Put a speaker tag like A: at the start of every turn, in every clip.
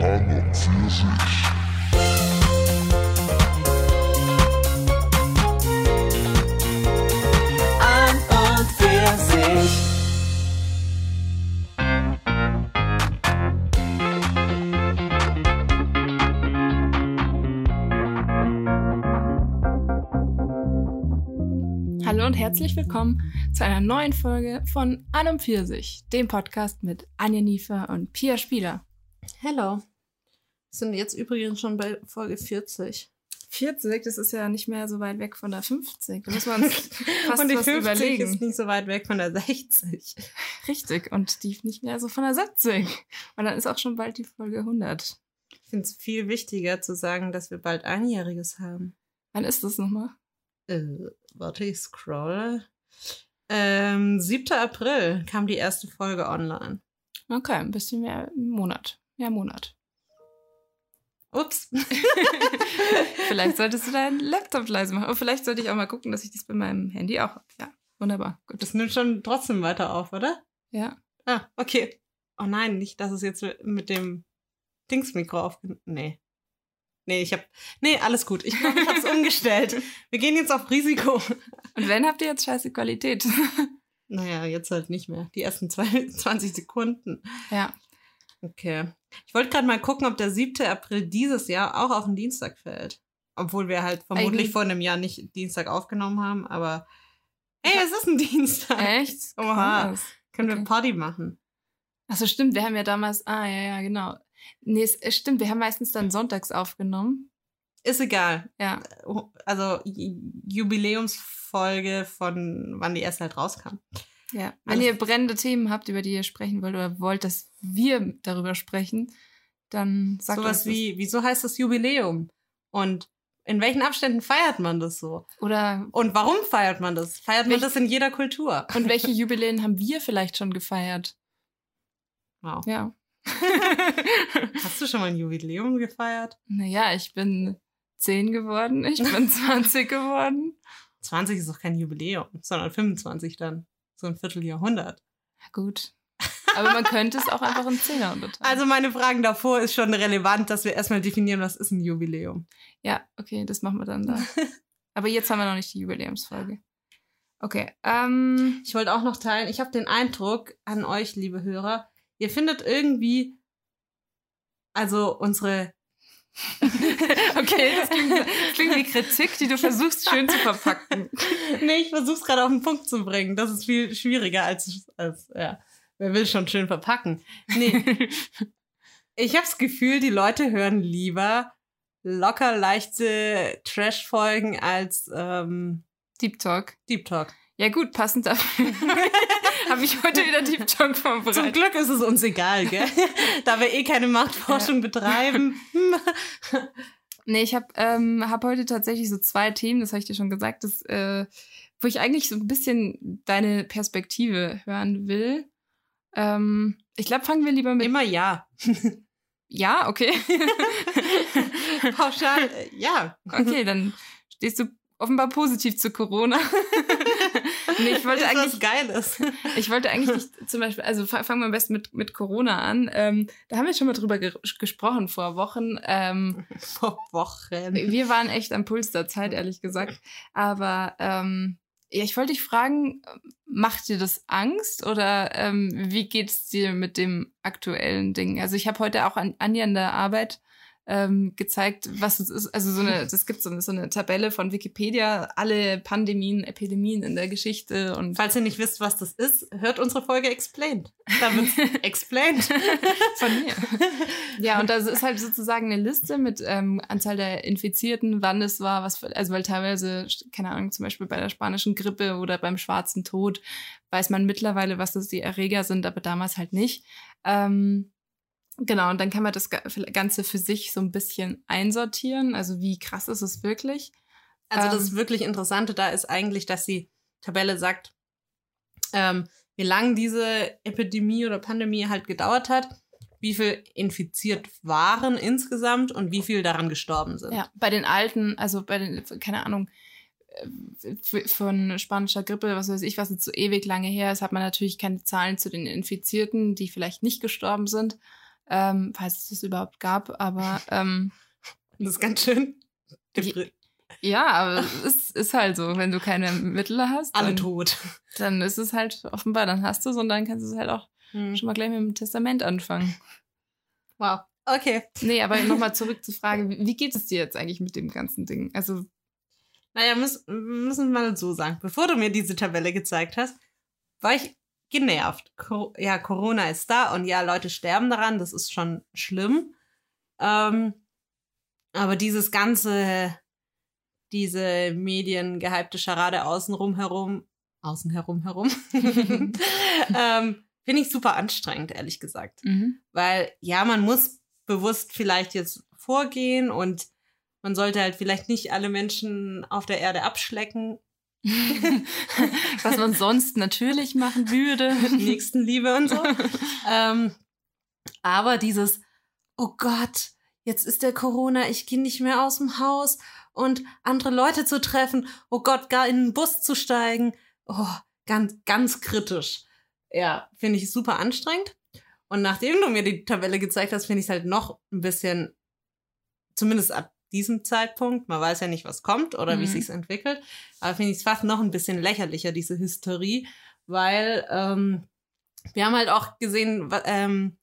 A: An und für sich.
B: Hallo und herzlich willkommen zu einer neuen Folge von An und Pfirsich, dem Podcast mit Anja Niefer und Pia Spieler.
A: Hello. Sind jetzt übrigens schon bei Folge 40.
B: 40, das ist ja nicht mehr so weit weg von der 50. Da muss man uns fast
A: und die
B: was
A: 50
B: überlegen.
A: ist nicht so weit weg von der 60.
B: Richtig, und die nicht mehr so von der 70. Und dann ist auch schon bald die Folge 100.
A: Ich finde es viel wichtiger zu sagen, dass wir bald Einjähriges haben.
B: Wann ist das nochmal?
A: Äh, warte, ich scrolle. Ähm, 7. April kam die erste Folge online.
B: Okay, ein bisschen mehr im Monat. Ja, Monat.
A: Ups.
B: Vielleicht solltest du deinen Laptop leise machen. Und vielleicht sollte ich auch mal gucken, dass ich das bei meinem Handy auch habe. Ja, wunderbar. Gut.
A: Das nimmt schon trotzdem weiter auf, oder?
B: Ja.
A: Ah, okay. Oh nein, nicht, dass es jetzt mit dem Dingsmikro aufgenommen. Nee. Nee, ich hab. Nee, alles gut. Ich glaube, ich hab's umgestellt. Wir gehen jetzt auf Risiko.
B: Und wenn habt ihr jetzt scheiße Qualität?
A: Naja, jetzt halt nicht mehr. Die ersten zwei- 20 Sekunden.
B: ja.
A: Okay. Ich wollte gerade mal gucken, ob der 7. April dieses Jahr auch auf den Dienstag fällt. Obwohl wir halt vermutlich
B: Eigentlich-
A: vor einem Jahr nicht Dienstag aufgenommen haben, aber. Ey, es ist ein Dienstag.
B: Echt?
A: Oha.
B: Krass.
A: Können
B: Okay.
A: wir Party machen?
B: Achso, stimmt, wir haben ja damals, ah, ja, ja, genau. Nee, es, es stimmt, wir haben meistens dann sonntags aufgenommen.
A: Ist egal.
B: Ja,
A: Also J- Jubiläumsfolge von wann die erste halt rauskam.
B: Ja. Wenn
A: Alles-
B: ihr brennende Themen habt, über die ihr sprechen wollt oder wollt, dass wir darüber sprechen, dann sagt
A: Sowas wie, wieso heißt das Jubiläum? Und in welchen Abständen feiert man das so?
B: Oder,
A: Und warum feiert man das? Feiert man das in jeder Kultur?
B: und welche Jubiläen haben wir vielleicht schon gefeiert?
A: Wow.
B: Ja.
A: Hast du schon mal ein Jubiläum gefeiert?
B: naja, ich bin 10 geworden, ich bin 20 geworden.
A: 20 ist doch kein Jubiläum, sondern 25 dann. So ein Vierteljahrhundert.
B: Ja, gut. Aber man könnte es auch einfach in Zehner unterteilen.
A: Also meine Fragen davor ist schon relevant, dass wir erstmal definieren, was ist ein Jubiläum.
B: Ja, okay, das machen wir dann da. Aber jetzt haben wir noch nicht die Jubiläumsfolge. Okay, ähm,
A: Ich wollte auch noch teilen, ich habe den Eindruck an euch, liebe Hörer, ihr findet irgendwie, also unsere,
B: okay, das klingt, das klingt wie Kritik, die du versuchst schön zu verpacken.
A: nee, ich versuch's gerade auf den Punkt zu bringen. Das ist viel schwieriger als, als ja, wer will schon schön verpacken. Nee, ich habe das Gefühl, die Leute hören lieber locker leichte Trash-Folgen als ähm,
B: Deep Talk.
A: Deep Talk.
B: Ja gut, passend dafür habe ich heute wieder Deep Talk
A: Zum
B: vorbereitet.
A: Glück ist es uns egal, gell? da wir eh keine Marktforschung betreiben.
B: Nee, ich habe ähm, hab heute tatsächlich so zwei Themen, das habe ich dir schon gesagt, das, äh, wo ich eigentlich so ein bisschen deine Perspektive hören will. Ähm, ich glaube, fangen wir lieber mit...
A: Immer ja.
B: Ja, okay.
A: Pauschal, äh, ja.
B: Okay, dann stehst du offenbar positiv zu Corona. Nee, ich wollte
A: ist
B: eigentlich,
A: was Geiles.
B: ich wollte eigentlich nicht zum Beispiel, also fa- fangen wir am besten mit, mit Corona an. Ähm, da haben wir schon mal drüber ge gesprochen vor Wochen. Ähm,
A: Vor Wochen.
B: wir waren echt am Puls der Zeit, ehrlich gesagt. Aber ähm, ja, ich wollte dich fragen, macht dir das Angst oder ähm, wie geht's dir mit dem aktuellen Ding? Also ich habe heute auch an Anja in der Arbeit ähm, gezeigt, was es ist. Also so eine, es gibt so eine, so eine Tabelle von Wikipedia, alle Pandemien, Epidemien in der Geschichte und
A: Falls ihr nicht wisst, was das ist, hört unsere Folge Explained. Da wird's explained.
B: von mir. Ja, und das ist halt sozusagen eine Liste mit ähm, Anzahl der Infizierten, wann es war, was für, also weil teilweise, keine Ahnung, zum Beispiel bei der spanischen Grippe oder beim schwarzen Tod weiß man mittlerweile, was das die Erreger sind, aber damals halt nicht. Ähm, genau, und dann kann man das Ga- Ganze für sich so ein bisschen einsortieren. Also wie krass ist es wirklich?
A: Also
B: Ähm.
A: das wirklich Interessante da ist eigentlich, dass die Tabelle sagt, ähm, wie lange diese Epidemie oder Pandemie halt gedauert hat, wie viel infiziert waren insgesamt und wie viel daran gestorben sind.
B: Ja, bei den alten, also bei den, keine Ahnung, äh, von spanischer Grippe, was weiß ich, was jetzt so ewig lange her ist, hat man natürlich keine Zahlen zu den Infizierten, die vielleicht nicht gestorben sind. Ähm, falls es das überhaupt gab. Aber ähm,
A: Das ist ganz schön.
B: Ja, aber es ist, halt so. Wenn du keine Mittel hast,
A: Alle
B: dann,
A: tot.
B: dann ist es halt offenbar, dann hast du es und dann kannst du es halt auch
A: Hm.
B: schon mal gleich mit dem Testament anfangen.
A: Wow. Okay.
B: Nee, aber nochmal zurück zur Frage, wie wie geht es dir jetzt eigentlich mit dem ganzen Ding? Also,
A: Naja, müssen, müssen wir mal so sagen. Bevor du mir diese Tabelle gezeigt hast, war ich genervt. Co ja, Corona ist da und ja, Leute sterben daran, das ist schon schlimm. Ähm, aber dieses ganze, diese mediengehypte Scharade außenrum herum, außen herum herum, ähm, finde ich super anstrengend, ehrlich gesagt.
B: mhm.
A: Weil ja, man muss bewusst vielleicht jetzt vorgehen und man sollte halt vielleicht nicht alle Menschen auf der Erde abschlecken,
B: was man sonst natürlich machen würde.
A: Nächstenliebe und so. ähm, aber dieses, oh Gott, jetzt ist der Corona, ich gehe nicht mehr aus dem Haus und andere Leute zu treffen, oh Gott, gar in den Bus zu steigen, oh, ganz, ganz kritisch. Ja, finde ich super anstrengend. Und nachdem du mir die Tabelle gezeigt hast, finde ich es halt noch ein bisschen, zumindest ab diesem Zeitpunkt, man weiß ja nicht, was kommt oder wie
B: Mhm.
A: sich's entwickelt, aber finde ich es fast noch ein bisschen lächerlicher, diese Hysterie, weil ähm, wir haben halt auch gesehen, ähm,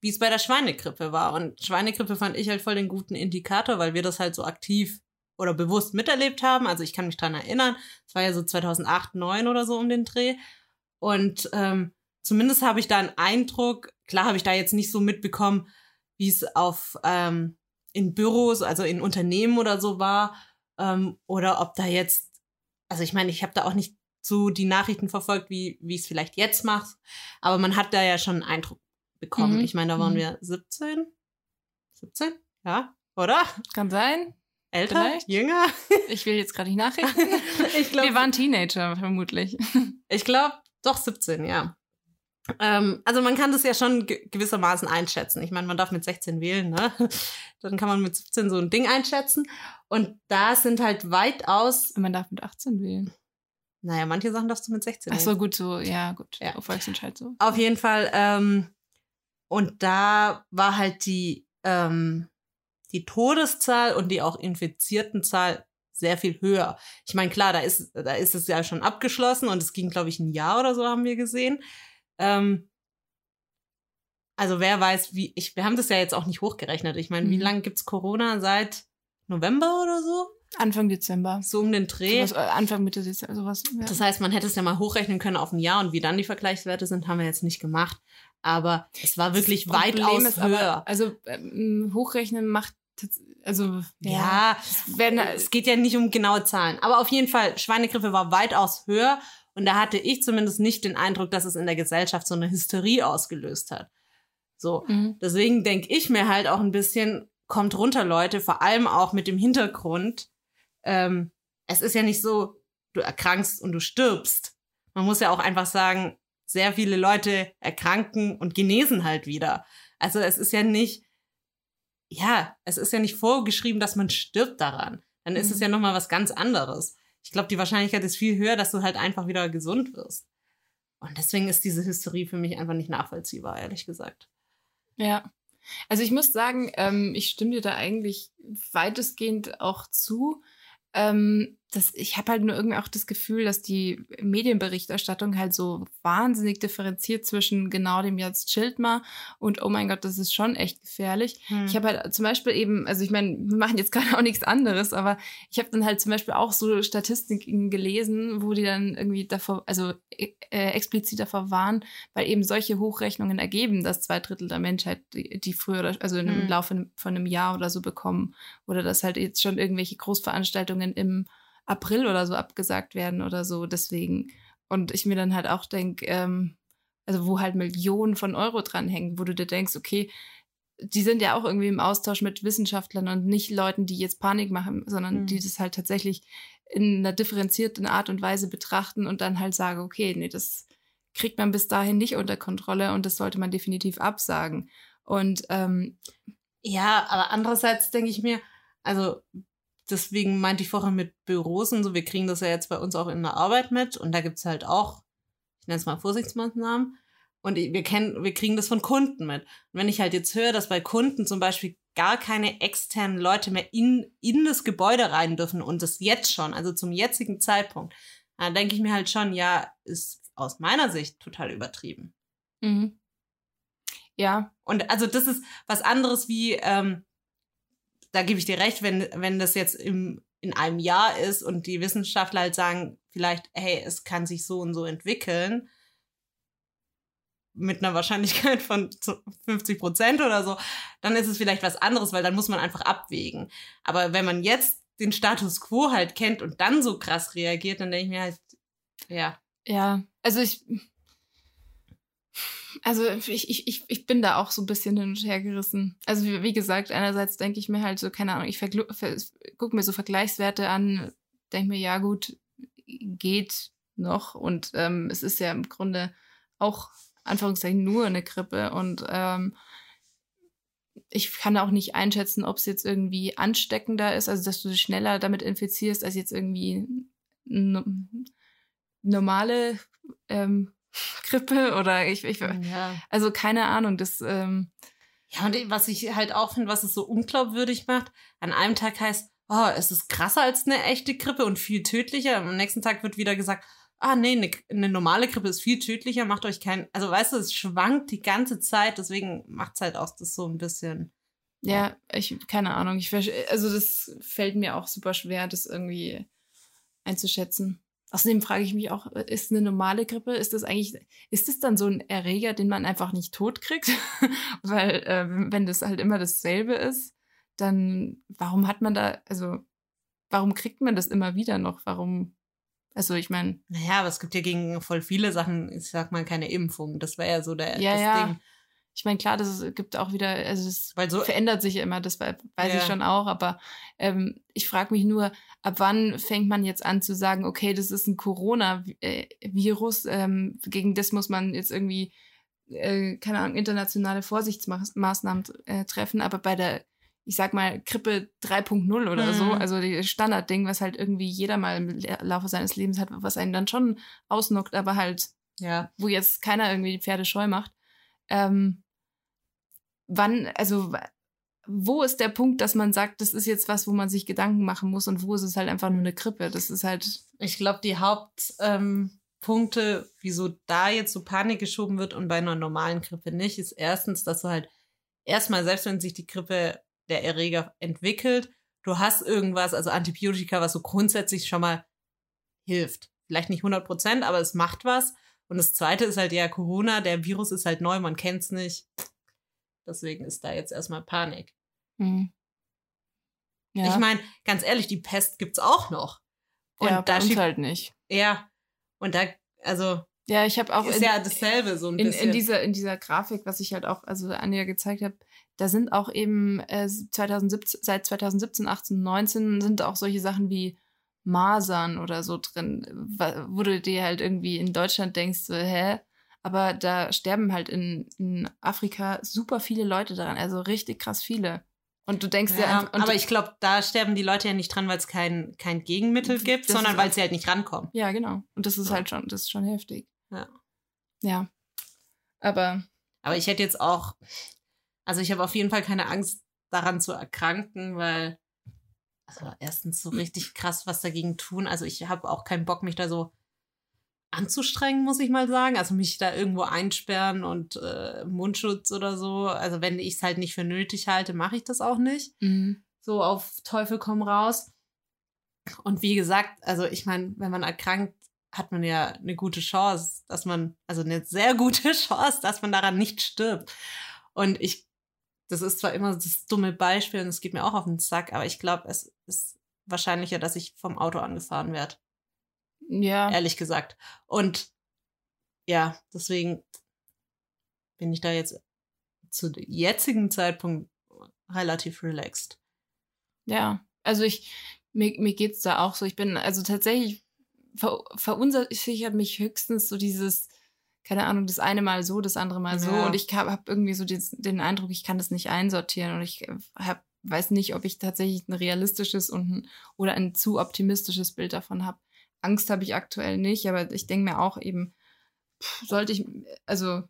A: wie es bei der Schweinegrippe war. Und Schweinegrippe fand ich halt voll den guten Indikator, weil wir das halt so aktiv oder bewusst miterlebt haben. Also ich kann mich dran erinnern, es war ja so 2008, 2009 oder so um den Dreh. Und ähm, zumindest habe ich da einen Eindruck, klar habe ich da jetzt nicht so mitbekommen, wie es auf ähm, in Büros, also in Unternehmen oder so war, ähm, oder ob da jetzt, also ich meine, ich habe da auch nicht so die Nachrichten verfolgt, wie wie ich es vielleicht jetzt mache, aber man hat da ja schon einen Eindruck bekommen.
B: Mhm.
A: Ich meine, da waren
B: Mhm.
A: wir 17, 17, ja, oder?
B: Kann sein.
A: Älter,
B: Vielleicht.
A: jünger?
B: Ich will jetzt gerade nicht nachrechnen.
A: ich glaube,
B: Wir waren Teenager, vermutlich.
A: Ich glaube, doch 17, ja. Ähm, also man kann das ja schon ge gewissermaßen einschätzen. Ich meine, man darf mit 16 wählen, ne? Dann kann man mit 17 so ein Ding einschätzen. Und da sind halt weitaus,
B: Man darf mit 18 wählen.
A: naja, manche Sachen darfst du mit 16
B: Ach
A: wählen.
B: so, gut, so, ja, gut.
A: Ja.
B: Auf Volksentscheid so.
A: Auf jeden Fall. Ähm, und da war halt die, ähm, die Todeszahl und die auch infizierten Zahl sehr viel höher. Ich meine, klar, da ist, da ist es ja schon abgeschlossen und es ging, glaube ich, ein Jahr oder so, haben wir gesehen. Ähm, also wer weiß, wie, ich, wir haben das ja jetzt auch nicht hochgerechnet. Ich meine, wie
B: Mhm.
A: lange gibt's Corona? Seit November oder so?
B: Anfang Dezember.
A: So um den Dreh.
B: Sowas, äh, Anfang Mitte Dezember, sowas. Ja.
A: Das heißt, man hätte es ja mal hochrechnen können auf ein Jahr und wie dann die Vergleichswerte sind, haben wir jetzt nicht gemacht. Aber es war wirklich
B: Das
A: weitaus
B: ist aber,
A: höher.
B: Also ähm, hochrechnen macht, also
A: ja,
B: es werden,
A: es geht ja nicht um genaue Zahlen. Aber auf jeden Fall, Schweinegrippe war weitaus höher und da hatte ich zumindest nicht den Eindruck, dass es in der Gesellschaft so eine Hysterie ausgelöst hat. So,
B: Mhm.
A: deswegen denke ich mir halt auch ein bisschen, kommt runter, Leute, vor allem auch mit dem Hintergrund. Ähm, es ist ja nicht so, du erkrankst und du stirbst. Man muss ja auch einfach sagen, sehr viele Leute erkranken und genesen halt wieder. Also es ist ja nicht, ja, es ist ja nicht vorgeschrieben, dass man stirbt daran. Dann ist
B: Mhm.
A: es ja nochmal was ganz anderes. Ich glaube, die Wahrscheinlichkeit ist viel höher, dass du halt einfach wieder gesund wirst. Und deswegen ist diese Hysterie für mich einfach nicht nachvollziehbar, ehrlich gesagt.
B: Ja. Also ich muss sagen, ähm, ich stimme dir da eigentlich weitestgehend auch zu. Ähm, das, ich habe halt nur irgendwie auch das Gefühl, dass die Medienberichterstattung halt so wahnsinnig differenziert zwischen genau dem jetzt chillt mal und oh mein Gott, das ist schon echt gefährlich. Ich habe halt zum Beispiel eben, also ich meine, wir machen jetzt gerade auch nichts anderes, aber ich habe dann halt zum Beispiel auch so Statistiken gelesen, wo die dann irgendwie davor, also äh, explizit davor waren, weil eben solche Hochrechnungen ergeben, dass zwei Drittel der Menschheit die, die früher oder also im
A: Hm.
B: Laufe von einem Jahr oder so bekommen oder dass halt jetzt schon irgendwelche Großveranstaltungen im April oder so abgesagt werden oder so. Deswegen und ich mir dann halt auch denke, ähm, also wo halt Millionen von Euro dranhängen, wo du dir denkst, okay, die sind ja auch irgendwie im Austausch mit Wissenschaftlern und nicht Leuten, die jetzt Panik machen, sondern
A: Mhm.
B: die das halt tatsächlich in einer differenzierten Art und Weise betrachten und dann halt sagen, okay, nee, das kriegt man bis dahin nicht unter Kontrolle und das sollte man definitiv absagen. Und ähm,
A: Ja, aber andererseits denke ich mir, also deswegen meinte ich vorhin mit Büros und so, wir kriegen das ja jetzt bei uns auch in der Arbeit mit und da gibt's halt auch, ich nenne es mal Vorsichtsmaßnahmen. Und wir kennen, wir kriegen das von Kunden mit. Und wenn ich halt jetzt höre, dass bei Kunden zum Beispiel gar keine externen Leute mehr in, in das Gebäude rein dürfen und das jetzt schon, also zum jetzigen Zeitpunkt, dann denke ich mir halt schon, ja, ist aus meiner Sicht total übertrieben.
B: Mhm. Ja.
A: Und also das ist was anderes wie, ähm, da gebe ich dir recht, wenn, wenn das jetzt im, in einem Jahr ist und die Wissenschaftler halt sagen, vielleicht, hey, es kann sich so und so entwickeln, mit einer Wahrscheinlichkeit von 50 Prozent oder so, dann ist es vielleicht was anderes, weil dann muss man einfach abwägen. Aber wenn man jetzt den Status quo halt kennt und dann so krass reagiert, dann denke ich mir halt, ja.
B: Ja, also ich, also ich, ich, ich, bin da auch so ein bisschen hin und her gerissen. Also wie, wie gesagt, einerseits denke ich mir halt so, keine Ahnung, ich gucke mir so Vergleichswerte an, denke mir, ja gut, geht noch. Und ähm, es ist ja im Grunde auch Anführungszeichen nur eine Grippe und ähm, ich kann auch nicht einschätzen, ob es jetzt irgendwie ansteckender ist, also dass du dich schneller damit infizierst, als jetzt irgendwie normale ähm, Grippe oder ich, ich ja. also keine Ahnung, das ähm,
A: ja und was ich halt auch finde, was es so unglaubwürdig macht, an einem Tag heißt, oh, es ist krasser als eine echte Grippe und viel tödlicher, am nächsten Tag wird wieder gesagt, ah nee, eine, eine normale Grippe ist viel tödlicher, macht euch keinen, also weißt du, es schwankt die ganze Zeit, deswegen macht es halt auch das so ein bisschen.
B: Ja, ich, keine Ahnung, ich, also das fällt mir auch super schwer, das irgendwie einzuschätzen. Außerdem frage ich mich auch, ist eine normale Grippe, ist das eigentlich, ist das dann so ein Erreger, den man einfach nicht tot kriegt? Weil, äh, wenn das halt immer dasselbe ist, dann warum hat man da, also warum kriegt man das immer wieder noch? Warum also ich meine.
A: Naja, aber es gibt ja gegen voll viele Sachen, ich sag mal, keine Impfung. Das wäre ja so der,
B: ja,
A: das
B: ja.
A: Ding.
B: Ich meine, klar, das gibt auch wieder, also es
A: Weil so,
B: verändert sich immer, das weiß
A: Ja.
B: ich schon auch, aber ähm, ich frage mich nur, ab wann fängt man jetzt an zu sagen, okay, das ist ein Corona-Virus, ähm, gegen das muss man jetzt irgendwie, äh, keine Ahnung, internationale Vorsichtsmaßnahmen äh, treffen, aber bei der ich sag mal, Grippe 3.0 oder
A: Mhm.
B: so, also die Standardding, was halt irgendwie jeder mal im Laufe seines Lebens hat, was einen dann schon ausnockt, aber halt,
A: ja.
B: wo jetzt keiner irgendwie die Pferde scheu macht. Ähm, wann, also wo ist der Punkt, dass man sagt, das ist jetzt was, wo man sich Gedanken machen muss und wo ist es halt einfach nur eine Grippe? Das ist halt,
A: Ich glaube, die Hauptpunkte, ähm, wieso da jetzt so Panik geschoben wird und bei einer normalen Grippe nicht, ist erstens, dass du halt erstmal, selbst wenn sich die Grippe, der Erreger entwickelt, du hast irgendwas, also Antibiotika, was so grundsätzlich schon mal hilft. Vielleicht nicht 100 Prozent, aber es macht was. Und das zweite ist halt ja Corona, der Virus ist halt neu, man kennt's nicht. Deswegen ist da jetzt erstmal Panik.
B: hm. ja,
A: Ich meine, ganz ehrlich, die Pest gibt's auch noch. Und
B: ja,
A: da schiebt,
B: halt nicht.
A: ja, und da, also,
B: Ja, ich habe auch
A: ist
B: in-
A: ja dasselbe so ein
B: in,
A: bisschen.
B: in dieser in dieser Grafik, was ich halt auch also Anja gezeigt habe, da sind auch eben äh, 2017 seit 2017, 18, 19 sind auch solche Sachen wie Masern oder so drin, wo du dir halt irgendwie in Deutschland denkst, so, hä? Aber da sterben halt in, in Afrika super viele Leute daran, also richtig krass viele. Und du denkst
A: ja,
B: einfach, und
A: aber ich glaube, da sterben die Leute ja nicht dran, weil es kein, kein Gegenmittel gibt, sondern
B: ist
A: weil sie halt nicht rankommen.
B: ja, genau. Und das ist
A: Ja.
B: halt schon, das ist schon heftig.
A: Ja.
B: Ja. Aber
A: Aber ich hätte jetzt auch, also ich habe auf jeden Fall keine Angst daran zu erkranken, weil, also erstens so richtig krass was dagegen tun. Also ich habe auch keinen Bock, mich da so anzustrengen, muss ich mal sagen. Also mich da irgendwo einsperren und äh, Mundschutz oder so. Also wenn ich es halt nicht für nötig halte, mache ich das auch nicht.
B: mhm.
A: so auf Teufel komm raus. Und wie gesagt, also ich meine, wenn man erkrankt, hat man ja eine gute Chance, dass man, also eine sehr gute Chance, dass man daran nicht stirbt. Und ich, das ist zwar immer das dumme Beispiel und es geht mir auch auf den Sack, aber ich glaube, es ist wahrscheinlicher, dass ich vom Auto angefahren werde,
B: ja.
A: ehrlich gesagt. Und ja, deswegen bin ich da jetzt zu jetzigen Zeitpunkt relativ relaxed.
B: Ja, also ich, mir, mir geht's da auch so. Ich bin, also tatsächlich ver, verunsichert mich höchstens so dieses, keine Ahnung, das eine Mal so, das andere Mal so.
A: Ja.
B: Und ich habe hab irgendwie so den, den Eindruck, ich kann das nicht einsortieren. Und ich hab, weiß nicht, ob ich tatsächlich ein realistisches und ein, oder ein zu optimistisches Bild davon habe. Angst habe ich aktuell nicht, aber ich denke mir auch eben, pff, sollte ich, also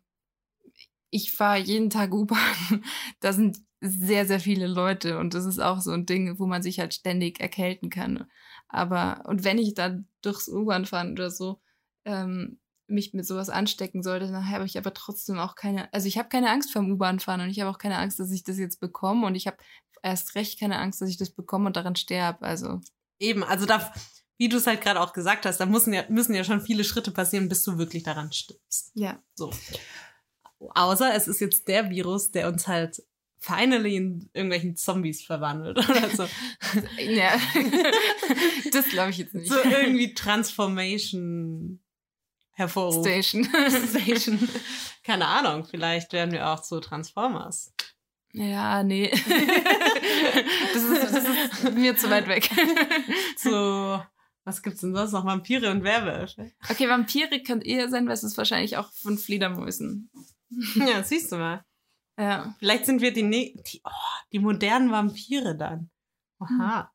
B: ich fahre jeden Tag U-Bahn. Da sind sehr, sehr viele Leute und das ist auch so ein Ding, wo man sich halt ständig erkälten kann. Aber, und wenn ich dann durchs U-Bahn fahren oder so, ähm, mich mit sowas anstecken sollte, dann habe ich aber trotzdem auch keine, also ich habe keine Angst vor dem U-Bahn fahren und ich habe auch keine Angst, dass ich das jetzt bekomme und ich habe erst recht keine Angst, dass ich das bekomme und daran sterbe. Also
A: Eben, also da, wie du es halt gerade auch gesagt hast, da müssen ja, müssen ja schon viele Schritte passieren, bis du wirklich daran stirbst.
B: ja,
A: So. Außer es ist jetzt der Virus, der uns halt finally in irgendwelchen Zombies verwandelt oder so.
B: ja. das glaube ich jetzt nicht.
A: so irgendwie Transformation hervorruft.
B: Station.
A: Station. Keine Ahnung, vielleicht werden wir auch zu Transformers.
B: Ja, nee. das, ist, das ist mir zu weit weg.
A: Zu, was gibt's denn sonst noch? Vampire und Werwölfe.
B: Okay, Vampire kann eher sein, weil es ist wahrscheinlich auch von Fledermäusen.
A: Ja, siehst du mal.
B: Ja.
A: Vielleicht sind wir die, ne die, oh, die modernen Vampire dann. Aha.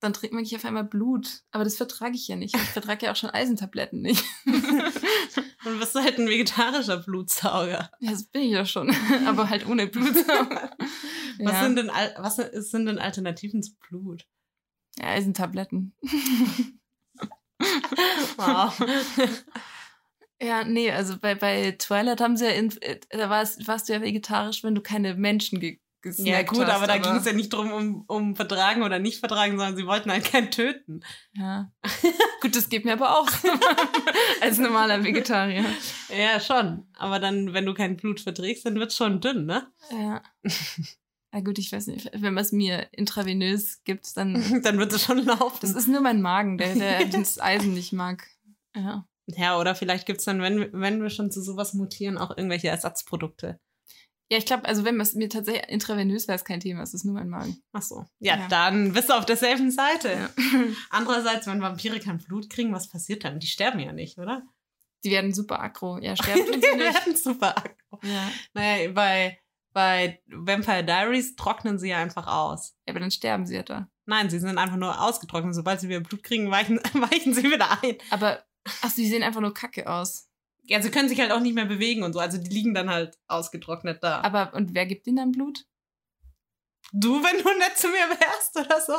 B: Dann trinkt man nicht auf einmal Blut. Aber das vertrage ich ja nicht. Ich vertrage ja auch schon Eisentabletten nicht.
A: Dann bist du halt ein vegetarischer Blutsauger.
B: Ja, das bin ich ja schon. Aber halt ohne Blutsauger.
A: Was,
B: ja.
A: sind denn, was sind denn Alternativen zu Blut?
B: ja, Eisentabletten.
A: Wow.
B: Ja, nee, also bei, bei Twilight haben sie ja, in, äh, da warst, warst du ja vegetarisch, wenn du keine Menschen ge gesnackt
A: ja, gut,
B: hast,
A: aber da ging es ja nicht drum um, um vertragen oder nicht vertragen, sondern sie wollten halt keinen töten.
B: Ja. Gut, das geht mir aber auch als normaler Vegetarier.
A: Ja, schon. Aber dann, wenn du kein Blut verträgst, dann wird's schon dünn, ne?
B: Ja. Ja gut, ich weiß nicht, wenn man es mir intravenös gibt, dann
A: dann wird es schon laufen.
B: das ist nur mein Magen, der, der das Eisen nicht mag. Ja.
A: ja, oder vielleicht gibt's dann, wenn, wenn wir schon zu sowas mutieren, auch irgendwelche Ersatzprodukte.
B: Ja, ich glaube, also wenn es mir tatsächlich intravenös wäre, ist kein Thema, es ist nur mein Magen.
A: Ach so. Ja,
B: Ja.
A: dann bist du auf derselben Seite.
B: Ja.
A: Andererseits, wenn Vampire kein Blut kriegen, was passiert dann? Die sterben ja nicht, oder?
B: Die werden super aggro. Ja, sterben
A: Die
B: sie nicht.
A: werden super aggro.
B: Ja.
A: Naja, bei, bei Vampire Diaries trocknen sie ja einfach aus.
B: ja, aber dann sterben sie ja da.
A: Nein, sie sind einfach nur ausgetrocknet. Sobald sie wieder Blut kriegen, weichen, weichen sie wieder ein.
B: Aber, ach, sie sehen einfach nur kacke aus.
A: Ja, sie können sich halt auch nicht mehr bewegen und so. Also die liegen dann halt ausgetrocknet da.
B: Aber, und wer gibt ihnen dann Blut?
A: du, wenn du nett zu mir wärst oder so?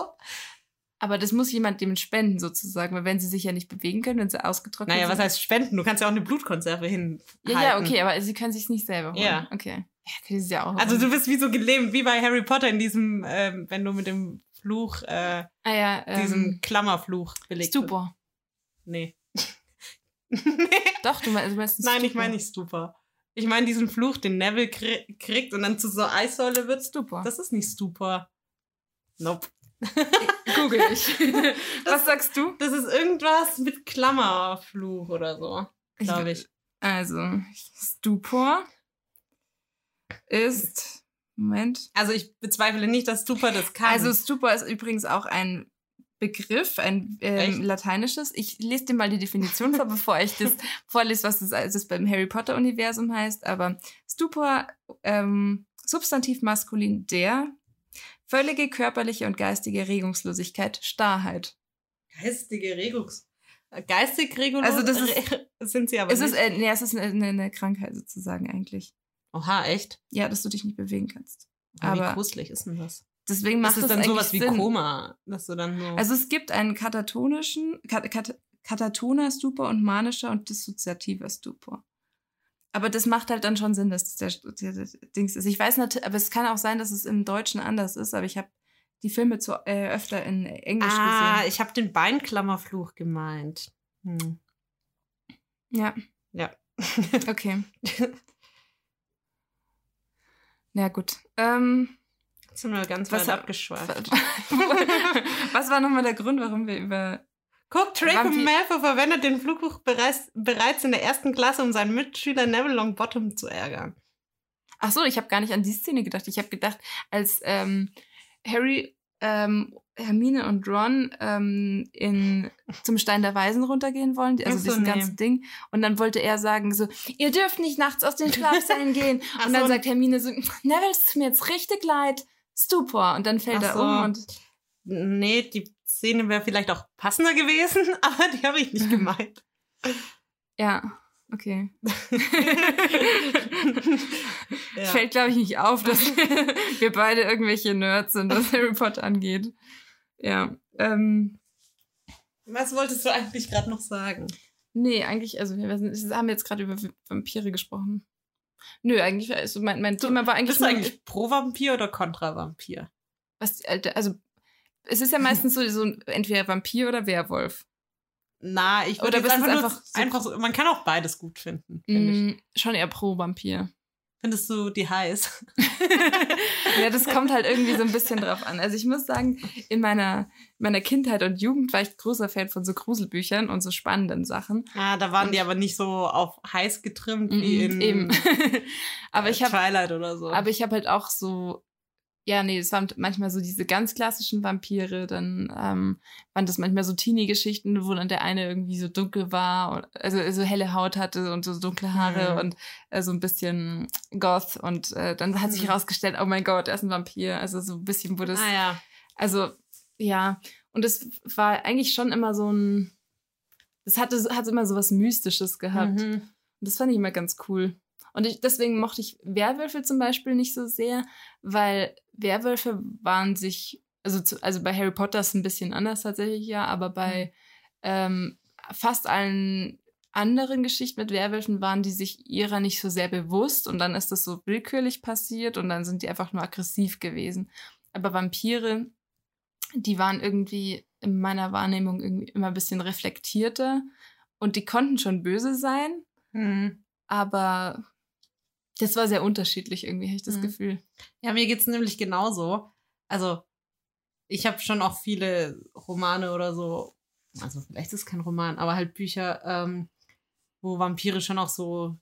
B: Aber das muss jemand dem spenden sozusagen, weil wenn sie sich ja nicht bewegen können, wenn sie ausgetrocknet
A: Naja, was
B: sind.
A: heißt spenden? Du kannst ja auch eine Blutkonserve hin.
B: Ja, ja, okay, aber sie können sich nicht selber holen.
A: Ja.
B: Okay. Ja, können sie ja auch.
A: Also
B: holen.
A: du bist wie so gelähmt, wie bei Harry Potter in diesem, ähm, wenn du mit dem Fluch, äh,
B: ah, ja, ähm,
A: diesem Klammerfluch belegt wirst.
B: Stupor.
A: Nee.
B: Doch, du meinst, du meinst
A: Nein, ich
B: Stupor.
A: meine nicht Stupor. Ich meine diesen Fluch, den Neville kri kriegt und dann zu so Eissäule wird.
B: Stupor.
A: Das ist nicht Stupor. Nope.
B: google ich. Was sagst du?
A: Das ist irgendwas mit Klammerfluch oder so, glaube ich.
B: Also, Stupor ist. Moment.
A: Also ich bezweifle nicht, dass Stupor das kann.
B: Also, Stupor ist übrigens auch ein Begriff, ein ähm, lateinisches. Ich lese dir mal die Definition vor, bevor ich das vorlese, was das, also das beim Harry Potter-Universum heißt. Aber Stupor, ähm, Substantiv maskulin, der völlige körperliche und geistige Regungslosigkeit, Starrheit.
A: geistige Regungs. Geistig regulos
B: Also das ist-
A: sind sie aber
B: Es ist,
A: nicht.
B: äh, nee, es ist eine, eine Krankheit sozusagen eigentlich.
A: Oha, echt?
B: Ja, dass du dich nicht bewegen kannst.
A: Aber wie
B: Aber-
A: gruselig ist denn das?
B: Deswegen macht
A: Ist es
B: es
A: dann sowas wie
B: Sinn.
A: Koma, dass du dann so
B: Also es gibt einen katatonischen, kat, kat, katatoner Stupor und manischer und dissoziativer Stupor. Aber das macht halt dann schon Sinn, dass das der, der, der Dings ist. Ich weiß natürlich, aber es kann auch sein, dass es im Deutschen anders ist, aber ich habe die Filme zu, äh, öfter in Englisch
A: Ah,
B: gesehen.
A: ich habe den Beinklammerfluch gemeint. Hm.
B: Ja.
A: Ja.
B: Okay. Na gut. Ähm,
A: Jetzt sind wir ganz
B: Was
A: weit abgeschweift.
B: was war nochmal der Grund, warum wir über.
A: Guck, Draco Malfoy verwendet den Flugbuch bereits, bereits in der ersten Klasse, um seinen Mitschüler Neville Longbottom zu ärgern.
B: Ach so, ich habe gar nicht an die Szene gedacht. Ich habe gedacht, als ähm, Harry, ähm, Hermine und Ron ähm, in, zum Stein der Weisen runtergehen wollen, also
A: so,
B: diesen
A: nee.
B: ganzen Ding. Und dann wollte er sagen so, ihr dürft nicht nachts aus den Schlafsälen gehen. Und dann
A: so.
B: sagt Hermine so, Neville, es tut mir jetzt richtig leid. Stupor. Und dann fällt
A: Ach
B: er
A: so.
B: um und
A: Nee, die Szene wäre vielleicht auch passender gewesen, aber die habe ich nicht gemeint.
B: ja. Okay.
A: ja.
B: Fällt, glaube ich, nicht auf, dass wir beide irgendwelche Nerds sind, was Harry Potter angeht. Ja. Ähm,
A: Was wolltest du eigentlich gerade noch sagen?
B: nee, eigentlich, also wir sind- wir haben jetzt gerade über Vampire gesprochen. Nö, eigentlich, also mein, mein Thema war eigentlich,
A: Bist du eigentlich pro Vampir oder kontra Vampir?
B: was, Alter, also es ist ja meistens so, so entweder Vampir oder Werwolf.
A: Na, ich
B: Oder
A: würde einfach, nur,
B: einfach so-
A: einfach so, man kann auch beides gut finden.
B: Mm, schon eher pro Vampir.
A: Findest du die heiß?
B: ja, das kommt halt irgendwie so ein bisschen drauf an. Also ich muss sagen, in meiner, meiner Kindheit und Jugend war ich großer Fan von so Gruselbüchern und so spannenden Sachen.
A: Ah, da waren
B: Und-
A: die aber nicht so auf heiß getrimmt wie in
B: Mhm, Eben. aber ich habe
A: Twilight oder so.
B: aber ich habe halt auch so ja, nee, es waren manchmal so diese ganz klassischen Vampire, dann ähm, waren das manchmal so Teenie-Geschichten, wo dann der eine irgendwie so dunkel war, und, also so helle Haut hatte und so dunkle Haare
A: Mhm.
B: und äh, so ein bisschen goth und äh, dann hat sich
A: Mhm.
B: herausgestellt, oh mein Gott, er ist ein Vampir, also so ein bisschen wurde es
A: ah ja.
B: also, ja. Und es war eigentlich schon immer so ein. Das hatte, hat immer so was Mystisches gehabt.
A: Mhm.
B: Und das fand ich immer ganz cool. Und ich, deswegen mochte ich Werwölfe zum Beispiel nicht so sehr, weil Werwölfe waren sich, also, zu, also bei Harry Potter ist es ein bisschen anders tatsächlich, ja, aber bei ähm, fast allen anderen Geschichten mit Werwölfen waren die sich ihrer nicht so sehr bewusst und dann ist das so willkürlich passiert und dann sind die einfach nur aggressiv gewesen. Aber Vampire, die waren irgendwie in meiner Wahrnehmung irgendwie immer ein bisschen reflektierter und die konnten schon böse sein,
A: Mhm.
B: aber das war sehr unterschiedlich irgendwie, habe ich das
A: Mhm.
B: Gefühl.
A: Ja, mir geht's nämlich genauso. Also, ich habe schon auch viele Romane oder so, also vielleicht ist es kein Roman, aber halt Bücher, ähm, wo Vampire schon auch so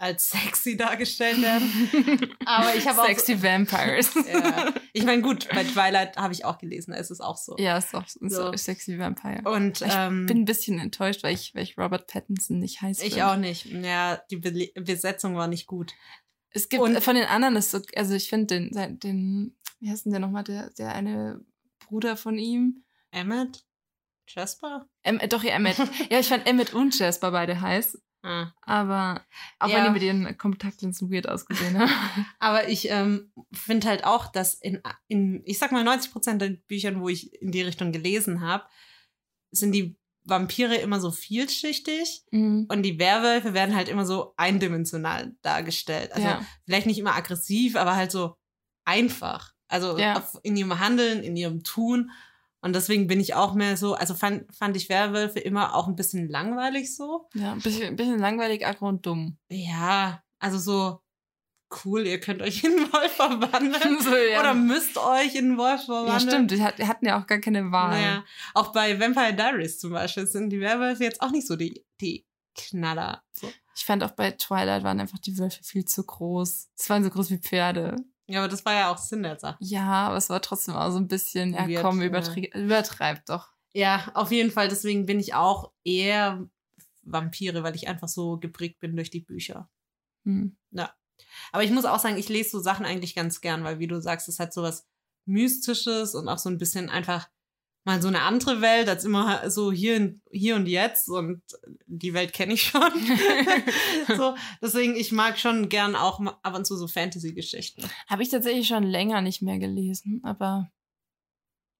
A: als sexy dargestellt werden. Aber ich habe auch.
B: Sexy Vampires.
A: Ja. Ich meine, gut, bei Twilight habe ich auch gelesen, da ist es auch so.
B: ja, ist ein
A: So.
B: so. sexy Vampire.
A: Und
B: Ich
A: ähm,
B: bin ein bisschen enttäuscht, weil ich, weil ich Robert Pattinson nicht heiß
A: ich auch nicht. Ja, die Be Besetzung war nicht gut.
B: Es gibt
A: Und-
B: von den anderen ist so, also ich finde den, den, wie heißt denn der nochmal, der, der eine Bruder von ihm?
A: Emmet? Jasper?
B: Em, doch, ja, Emmett. ja, ich fand Emmett und Jasper beide heiß.
A: Ah.
B: Aber auch
A: Ja.
B: wenn die mit ihren Kontaktlinsen weird ausgesehen haben.
A: Aber ich ähm, finde halt auch, dass in, in, ich sag mal, 90 Prozent der Büchern, wo ich in die Richtung gelesen habe, sind die Vampire immer so vielschichtig
B: Mhm.
A: und die Werwölfe werden halt immer so eindimensional dargestellt. Also
B: ja.
A: vielleicht nicht immer aggressiv, aber halt so einfach. Also
B: Ja.
A: auf, in ihrem Handeln, in ihrem Tun. Und deswegen bin ich auch mehr so, also fand, fand ich Werwölfe immer auch ein bisschen langweilig so.
B: ja, ein bisschen, ein bisschen langweilig, aggro und dumm.
A: Ja, also so cool, ihr könnt euch in einen Wolf verwandeln.
B: so, ja.
A: Oder müsst euch in einen Wolf verwandeln.
B: ja, stimmt. Die hatten ja auch gar keine Wahl.
A: Naja, auch bei Vampire Diaries zum Beispiel sind die Werwölfe jetzt auch nicht so die, die Knaller. So.
B: Ich fand auch bei Twilight waren einfach die Wölfe viel zu groß. Es waren so groß wie Pferde.
A: Ja, aber das war ja auch Sinn der Sache.
B: Ja, aber es war trotzdem auch so ein bisschen, ja
A: Weird,
B: komm,
A: ja.
B: übertreib, doch.
A: Ja, auf jeden Fall. Deswegen bin ich auch eher Vampire, weil ich einfach so geprägt bin durch die Bücher.
B: Hm.
A: Aber ich muss auch sagen, ich lese so Sachen eigentlich ganz gern, weil wie du sagst, es hat so was Mystisches und auch so ein bisschen einfach mal so eine andere Welt als immer so hier, hier und jetzt und die Welt kenne ich schon. so, deswegen, ich mag schon gern auch ab und zu so Fantasy-Geschichten.
B: Habe ich tatsächlich schon länger nicht mehr gelesen, aber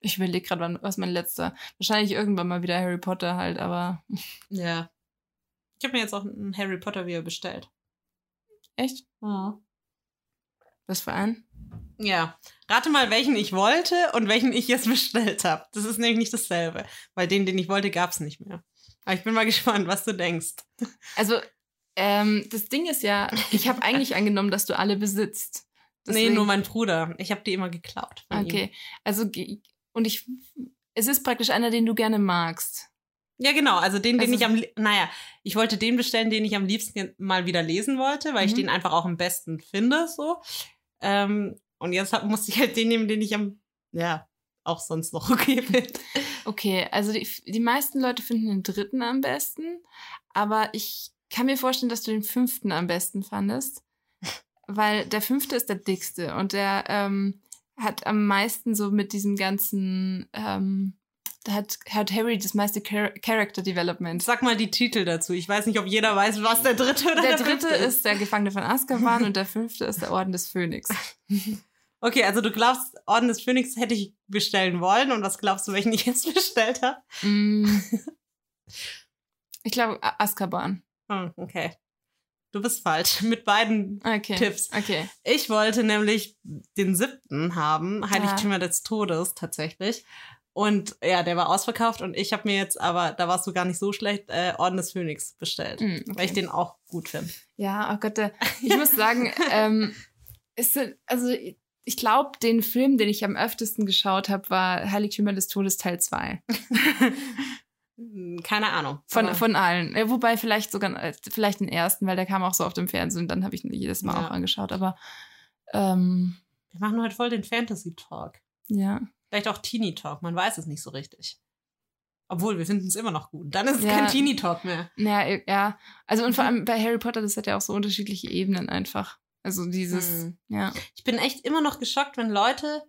B: ich überlege gerade, was mein letzter. Wahrscheinlich irgendwann mal wieder Harry Potter halt, aber
A: Ja. Ich habe mir jetzt auch einen Harry Potter wieder bestellt.
B: echt? Was für ein?
A: Ja. Rate mal, welchen ich wollte und welchen ich jetzt bestellt habe. Das ist nämlich nicht dasselbe. Weil den, den ich wollte, gab es nicht mehr. Aber ich bin mal gespannt, was du denkst.
B: Also, ähm, das Ding ist ja, ich habe eigentlich angenommen, dass du alle besitzt.
A: Nee,
B: Deswegen-
A: nur mein Bruder. Ich habe die immer geklaut. Von Ihm.
B: Okay, also und ich, es ist praktisch einer, den du gerne magst.
A: Ja, genau. Also den, den
B: Also-
A: ich am, naja, ich wollte den bestellen, den ich am liebsten mal wieder lesen wollte, weil ich
B: Mhm.
A: den einfach auch am besten finde, so. Ähm, und jetzt hab, musste ich halt den nehmen, den ich am, ja, auch sonst noch okay finde.
B: Okay, also die, die meisten Leute finden den dritten am besten, aber ich kann mir vorstellen, dass du den fünften am besten fandest, weil der fünfte ist der dickste und der ähm, hat am meisten so mit diesem ganzen ähm, hat, hat Harry das meiste Char Character Development.
A: Sag mal die Titel dazu. Ich weiß nicht, ob jeder weiß, was der dritte oder der,
B: Der dritte
A: fünfte
B: ist der Gefangene von Azkaban und der fünfte ist der Orden des Phönix.
A: Okay, also du glaubst, Orden des Phönix hätte ich bestellen wollen. Und was glaubst du, welchen ich jetzt bestellt habe?
B: Mm. Ich glaube, Azkaban.
A: Hm, okay. Du bist falsch. Mit beiden
B: Okay.
A: Tipps.
B: Okay.
A: Ich wollte nämlich den siebten haben, Heiligtümer des Todes tatsächlich. Und ja, der war ausverkauft und ich habe mir jetzt aber, da warst du gar nicht so schlecht, äh, Orden des Phönix bestellt.
B: Mm,
A: Weil ich
B: okay.
A: den auch gut finde.
B: Ja, oh Gott, der, ich muss sagen, ähm, ist, also ich glaube, den Film, den ich am öftesten geschaut habe, war Heiligtümer des Todes Teil 2.
A: Hm, Keine Ahnung.
B: Von, von allen. Ja, wobei vielleicht sogar, äh, vielleicht den ersten, weil der kam auch so auf dem Fernsehen und dann habe ich ihn jedes Mal
A: Ja.
B: auch angeschaut. Aber ähm,
A: Wir machen heute voll den Fantasy-Talk.
B: ja.
A: Vielleicht auch Teenie-Talk, man weiß es nicht so richtig. Obwohl, wir finden es immer noch gut. Dann ist es
B: Ja.
A: kein Teenie-Talk mehr.
B: Naja, ja. Also und vor
A: Mhm.
B: allem bei Harry Potter, das hat ja auch so unterschiedliche Ebenen einfach. Also dieses,
A: Hm.
B: ja.
A: Ich bin echt immer noch geschockt, wenn Leute.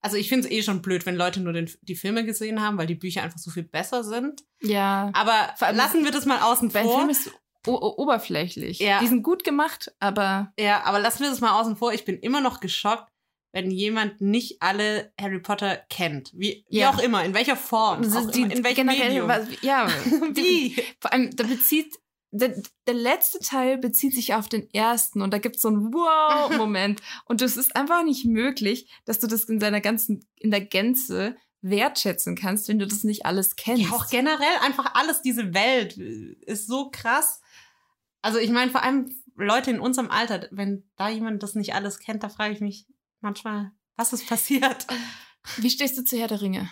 A: Also ich finde es eh schon blöd, wenn Leute nur den, die Filme gesehen haben, weil die Bücher einfach so viel besser sind.
B: Ja.
A: Aber
B: Vor allem-
A: lassen wir das mal außen vor.
B: Film ist oberflächlich.
A: Ja.
B: Die sind gut gemacht, aber
A: Ja, aber lassen wir das mal außen vor. Ich bin immer noch geschockt, wenn jemand nicht alle Harry Potter kennt. Wie, wie
B: Ja.
A: auch immer, in welcher Form. Auch
B: die,
A: in welchem
B: generell,
A: Medium.
B: was, ja, die,
A: Wie?
B: vor allem, da bezieht, der, der letzte Teil bezieht sich auf den ersten und da gibt es so einen Wow-Moment. und es ist einfach nicht möglich, dass du das in seiner ganzen, in der Gänze wertschätzen kannst, wenn du das nicht alles kennst.
A: Ja, auch generell einfach alles, diese Welt äh, ist so krass. Also ich meine, vor allem Leute in unserem Alter, wenn da jemand das nicht alles kennt, da frage ich mich manchmal, was ist passiert?
B: Wie stehst du zu Herr der Ringe?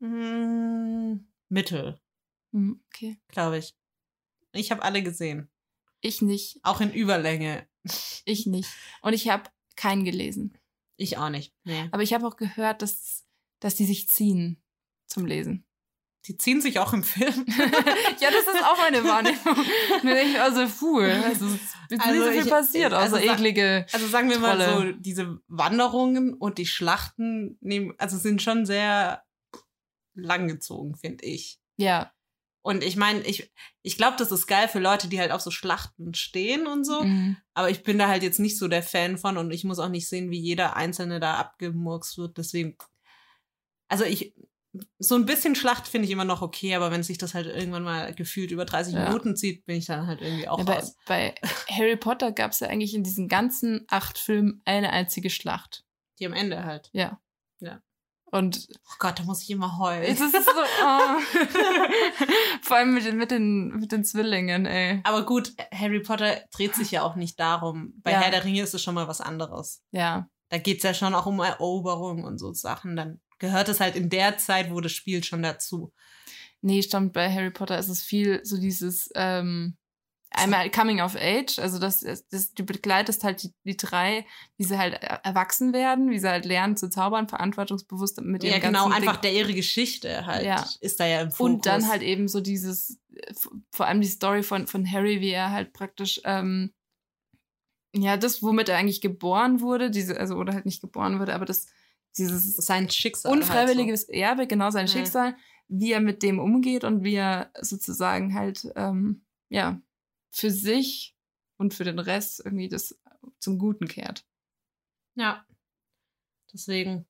A: Hm, Mittel,
B: Hm, okay.
A: glaube ich. Ich habe alle gesehen.
B: Ich nicht.
A: Auch in Überlänge.
B: Ich nicht. Und ich habe keinen gelesen.
A: Ich auch nicht. Nee.
B: Aber ich habe auch gehört, dass, dass die sich ziehen zum Lesen.
A: Die ziehen sich auch im Film.
B: ja, das ist auch meine Wahrnehmung. Also, puh, also, es ist jetzt
A: Also
B: nicht so viel
A: ich-
B: passiert,
A: also
B: außer
A: sa-
B: eklige.
A: Also sagen wir mal
B: Trolle.
A: so, diese Wanderungen und die Schlachten nehmen, also sind schon sehr langgezogen, finde ich.
B: Ja.
A: Und ich meine, ich, ich glaube, das ist geil für Leute, die halt auf so Schlachten stehen und so.
B: Mhm.
A: Aber ich bin da halt jetzt nicht so der Fan von und ich muss auch nicht sehen, wie jeder Einzelne da abgemurkst wird. Deswegen, also ich, so ein bisschen Schlacht finde ich immer noch okay, aber wenn sich das halt irgendwann mal gefühlt über 30
B: Ja.
A: Minuten zieht, bin ich dann halt irgendwie auch
B: Ja, bei,
A: raus.
B: bei Harry Potter gab es ja eigentlich in diesen ganzen acht Filmen eine einzige Schlacht.
A: Die am Ende halt.
B: Ja.
A: Ja.
B: Und
A: Oh Gott, da muss ich immer heulen.
B: es ist so, oh. vor allem mit den, mit, den, mit den Zwillingen, ey.
A: Aber gut, Harry Potter dreht sich ja auch nicht darum. Bei
B: Ja.
A: Herr der Ringe ist es schon mal was anderes.
B: Ja.
A: Da geht's ja schon auch um Eroberung und so Sachen. Dann gehört es halt in der Zeit, wo das spielt, schon dazu.
B: Nee, stimmt, bei Harry Potter ist es viel so dieses, ähm, einmal Coming of Age, also das, das du begleitest halt die, die drei, wie sie halt er- erwachsen werden, wie sie halt lernen zu zaubern, verantwortungsbewusst mit ihrem
A: Ja, genau, einfach
B: Ding.
A: der ihre Geschichte halt
B: Ja.
A: ist da ja im Fokus.
B: Und dann halt eben so dieses, vor allem die Story von, von Harry, wie er halt praktisch, ähm, ja, das, womit er eigentlich geboren wurde, diese, also, oder halt nicht geboren wurde, aber das, dieses
A: sein Schicksal.
B: unfreiwilliges Erbe, genau sein
A: Ja.
B: Schicksal, wie er mit dem umgeht und wie er sozusagen halt, ähm, ja, für sich und für den Rest irgendwie das zum Guten kehrt.
A: Halt so. Ja. Deswegen,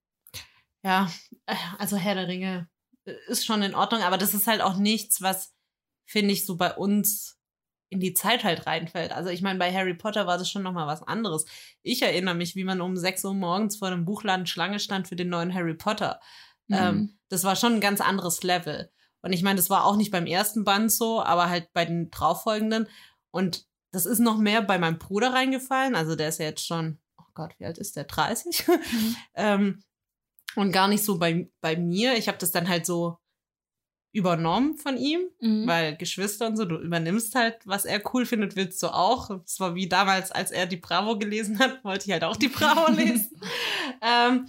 A: ja, also Herr der Ringe äh, ist schon in Ordnung, aber das ist halt auch nichts, was, finde ich, so bei uns in die Zeit halt reinfällt. Also ich meine, bei Harry Potter war das schon nochmal was anderes. Ich erinnere mich, wie man um 6 Uhr morgens vor dem Buchladen Schlange stand für den neuen Harry Potter. Ähm,
B: Mhm.
A: das war schon ein ganz anderes Level. Und ich meine, das war auch nicht beim ersten Band so, aber halt bei den drauffolgenden. Und das ist noch mehr bei meinem Bruder reingefallen. Also der ist ja jetzt schon, oh Gott, wie alt ist der? 30? ähm, und gar nicht so bei, bei mir. Ich habe das dann halt so übernommen von ihm,
B: Mhm.
A: weil Geschwister und so, du übernimmst halt, was er cool findet, willst du auch. Es war wie damals, als er die Bravo gelesen hat, wollte ich halt auch die Bravo lesen. ähm,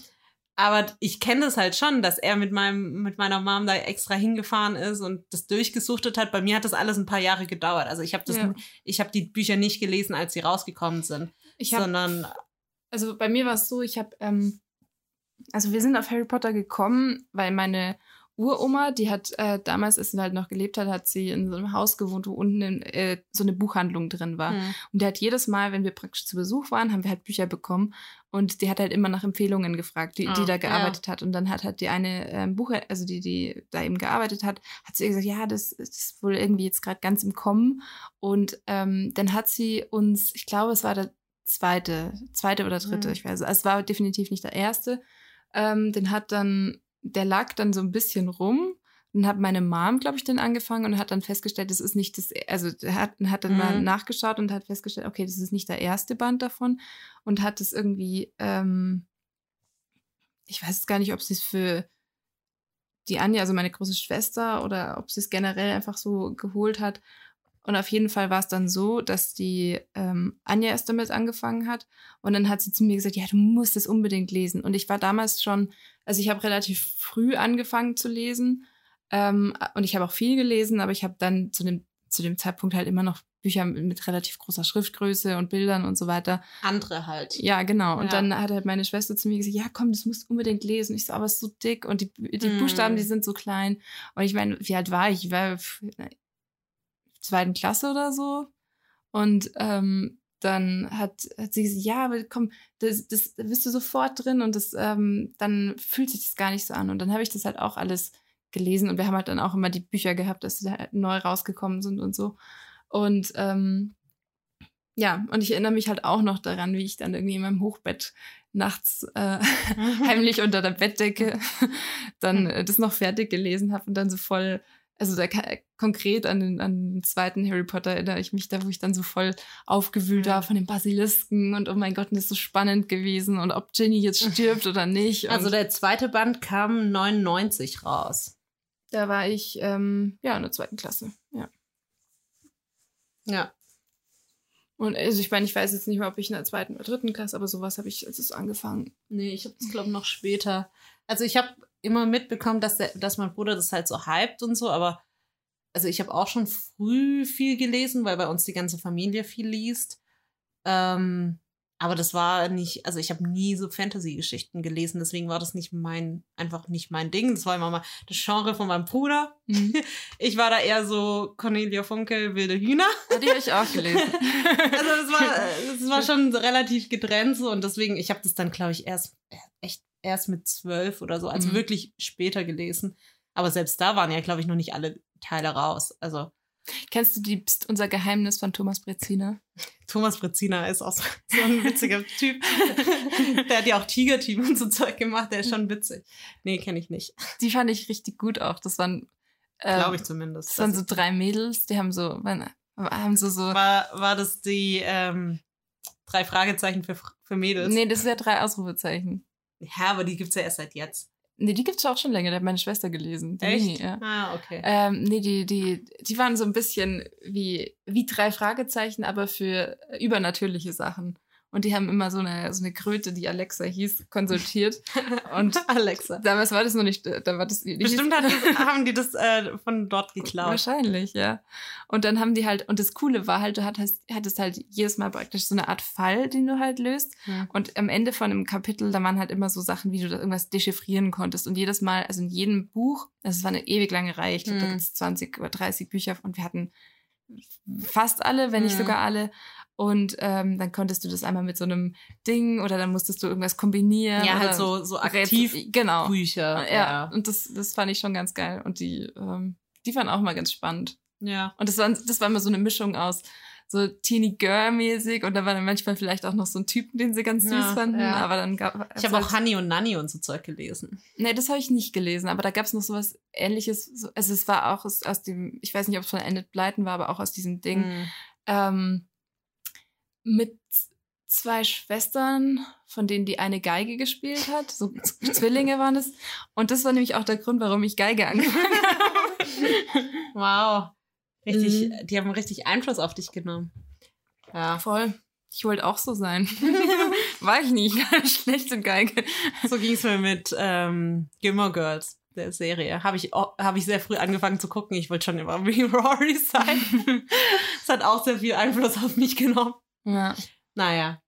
A: aber ich kenne das halt schon, dass er mit meinem, mit meiner Mom da extra hingefahren ist und das durchgesuchtet hat. Bei mir hat das alles ein paar Jahre gedauert. Also ich habe das,
B: Ja.
A: ich habe die Bücher nicht gelesen, als sie rausgekommen sind,
B: Ich hab,
A: sondern
B: also bei mir war es so, ich habe ähm, also wir sind auf Harry Potter gekommen, weil meine Uroma, die hat äh, damals, als sie halt noch gelebt hat, hat sie in so einem Haus gewohnt, wo unten in, äh, so eine Buchhandlung drin war.
A: Hm.
B: Und die hat jedes Mal, wenn wir praktisch zu Besuch waren, haben wir halt Bücher bekommen. Und die hat halt immer nach Empfehlungen gefragt, die,
A: Ah,
B: die da
A: ja.
B: gearbeitet hat. Und dann hat halt die eine ähm, Buch, also die, die da eben gearbeitet hat, hat sie gesagt, ja, das, das ist wohl irgendwie jetzt gerade ganz im Kommen. Und ähm, dann hat sie uns, ich glaube, es war der zweite, zweite oder dritte,
A: Mhm.
B: ich weiß, es war definitiv nicht der erste. Ähm, den hat dann, der lag dann so ein bisschen rum. Dann hat meine Mom, glaube ich, den angefangen und hat dann festgestellt, das ist nicht das, also er hat, hat dann mal
A: Mhm.
B: nachgeschaut und hat festgestellt, okay, das ist nicht der erste Band davon und hat es irgendwie, ähm, ich weiß jetzt gar nicht, ob sie es für die Anja, also meine große Schwester, oder ob sie es generell einfach so geholt hat. Und auf jeden Fall war es dann so, dass die ähm, Anja erst damit angefangen hat. Und dann hat sie zu mir gesagt, ja, du musst es unbedingt lesen. Und ich war damals schon, also ich habe relativ früh angefangen zu lesen. Ähm, und ich habe auch viel gelesen, aber ich habe dann zu dem, zu dem Zeitpunkt halt immer noch Bücher mit, mit relativ großer Schriftgröße und Bildern und so weiter.
A: Andere halt.
B: Ja, genau. Und
A: Ja.
B: dann hat halt meine Schwester zu mir gesagt, ja, komm, das musst du unbedingt lesen. Ich so, aber es ist so dick und die, die
A: Mm.
B: Buchstaben, die sind so klein. Und ich meine, wie alt war ich? Ich war zweiten Klasse oder so. Und ähm, dann hat, hat sie gesagt, ja, aber komm, das, das da bist du sofort drin und das, ähm, dann fühlt sich das gar nicht so an. Und dann habe ich das halt auch alles gelesen und wir haben halt dann auch immer die Bücher gehabt, dass sie da neu rausgekommen sind und so. Und ähm, ja, und ich erinnere mich halt auch noch daran, wie ich dann irgendwie in meinem Hochbett nachts äh, heimlich unter der Bettdecke dann äh, das noch fertig gelesen habe und dann so voll, also da konkret an den, an den zweiten Harry Potter erinnere ich mich da, wo ich dann so voll aufgewühlt war von den Basilisken und oh mein Gott, das ist so spannend gewesen und ob Ginny jetzt stirbt oder nicht.
A: Also der zweite Band kam 99 raus.
B: da war ich ähm, ja in der zweiten Klasse, ja.
A: Ja.
B: Und also ich meine, ich weiß jetzt nicht mehr, ob ich in der zweiten oder dritten Klasse, aber sowas habe ich, als es angefangen.
A: Nee, ich habe das, glaube noch später. Also ich habe immer mitbekommen, dass, der, dass mein Bruder das halt so hypt und so, aber also ich habe auch schon früh viel gelesen, weil bei uns die ganze Familie viel liest. Ähm, aber das war nicht, also ich habe nie so Fantasy-Geschichten gelesen, deswegen war das nicht mein, einfach nicht mein Ding. Das war immer mal das Genre von meinem Bruder.
B: Mhm.
A: Ich war da eher so Cornelia Funke, wilde Hühner.
B: Die habe ich auch gelesen.
A: Also es war, es war schon relativ getrennt so und deswegen, ich habe das dann, glaube ich, erst echt erst mit zwölf oder so, also
B: Mhm.
A: wirklich später gelesen. Aber selbst da waren ja, glaube ich, noch nicht alle Teile raus. Also
B: Kennst du die Psst, unser Geheimnis von Thomas Brezina?
A: Thomas Brezina ist auch so, so ein witziger Typ. Der hat ja auch Tiger-Team und so Zeug gemacht, der ist schon witzig. Nee, kenne ich nicht.
B: Die fand ich richtig gut auch. Das waren, ähm,
A: Glaube ich zumindest.
B: das waren so drei Mädels, die haben so, waren, haben so so.
A: war, war das die ähm, drei Fragezeichen für, für Mädels?
B: Nee, das ist ja drei Ausrufezeichen.
A: Ja, aber die gibt's ja erst seit jetzt.
B: Nee, die gibt's auch schon länger, die hat meine Schwester gelesen. Die
A: Echt?
B: Mini, ja.
A: Ah, okay.
B: Ähm, nee, die, die, die waren so ein bisschen wie, wie drei Fragezeichen, aber für übernatürliche Sachen. Und die haben immer so eine, so eine Kröte, die Alexa hieß, konsultiert. Und
A: Alexa.
B: damals war das noch nicht, da war das die
A: Bestimmt das, haben die das äh, von dort geklaut.
B: Wahrscheinlich, ja. Und dann haben die halt, und das Coole war halt, du hattest, hattest halt jedes Mal praktisch so eine Art Fall, den du halt löst.
A: Ja.
B: Und am Ende von einem Kapitel, da waren halt immer so Sachen, wie du da irgendwas dechiffrieren konntest. Und jedes Mal, also in jedem Buch, also es war eine ewig lange Reihe, ich glaube, da
A: Mhm.
B: gibt es 20 oder 30 Bücher und wir hatten fast alle, wenn nicht
A: Mhm.
B: sogar alle. Und ähm, dann konntest du das einmal mit so einem Ding oder dann musstest du irgendwas kombinieren.
A: Ja, halt so, so aktiv
B: Genau.
A: Bücher.
B: Ja, und das, das fand ich schon ganz geil. Und die, ähm, die waren auch mal ganz spannend.
A: ja.
B: Und das war, das war immer so eine Mischung aus so Teeny Girl-mäßig und da war dann manchmal vielleicht auch noch so ein Typen, den sie ganz süß
A: Ja,
B: fanden.
A: ja.
B: Aber dann gab
A: Ich habe auch Honey und Nanny und so Zeug gelesen.
B: Nee, das habe ich nicht gelesen, aber da gab es noch sowas ähnliches. So, also es war auch aus, aus dem, ich weiß nicht, ob es von Enid Blyton war, aber auch aus diesem Ding.
A: Mhm.
B: Ähm, mit zwei Schwestern, von denen die eine Geige gespielt hat. So Zwillinge waren es. Und das war nämlich auch der Grund, warum ich Geige angefangen habe.
A: Wow. Richtig,
B: Mhm.
A: die haben richtig Einfluss auf dich genommen. Ja.
B: Voll. Ich wollte auch so sein. War ich nicht. Schlecht in Geige.
A: So ging es mir mit ähm, Gilmore Girls, der Serie. Habe ich, hab ich sehr früh angefangen zu gucken. Ich wollte schon immer wie Rory sein. Es hat auch sehr viel Einfluss auf mich genommen.
B: Ja.
A: Naja.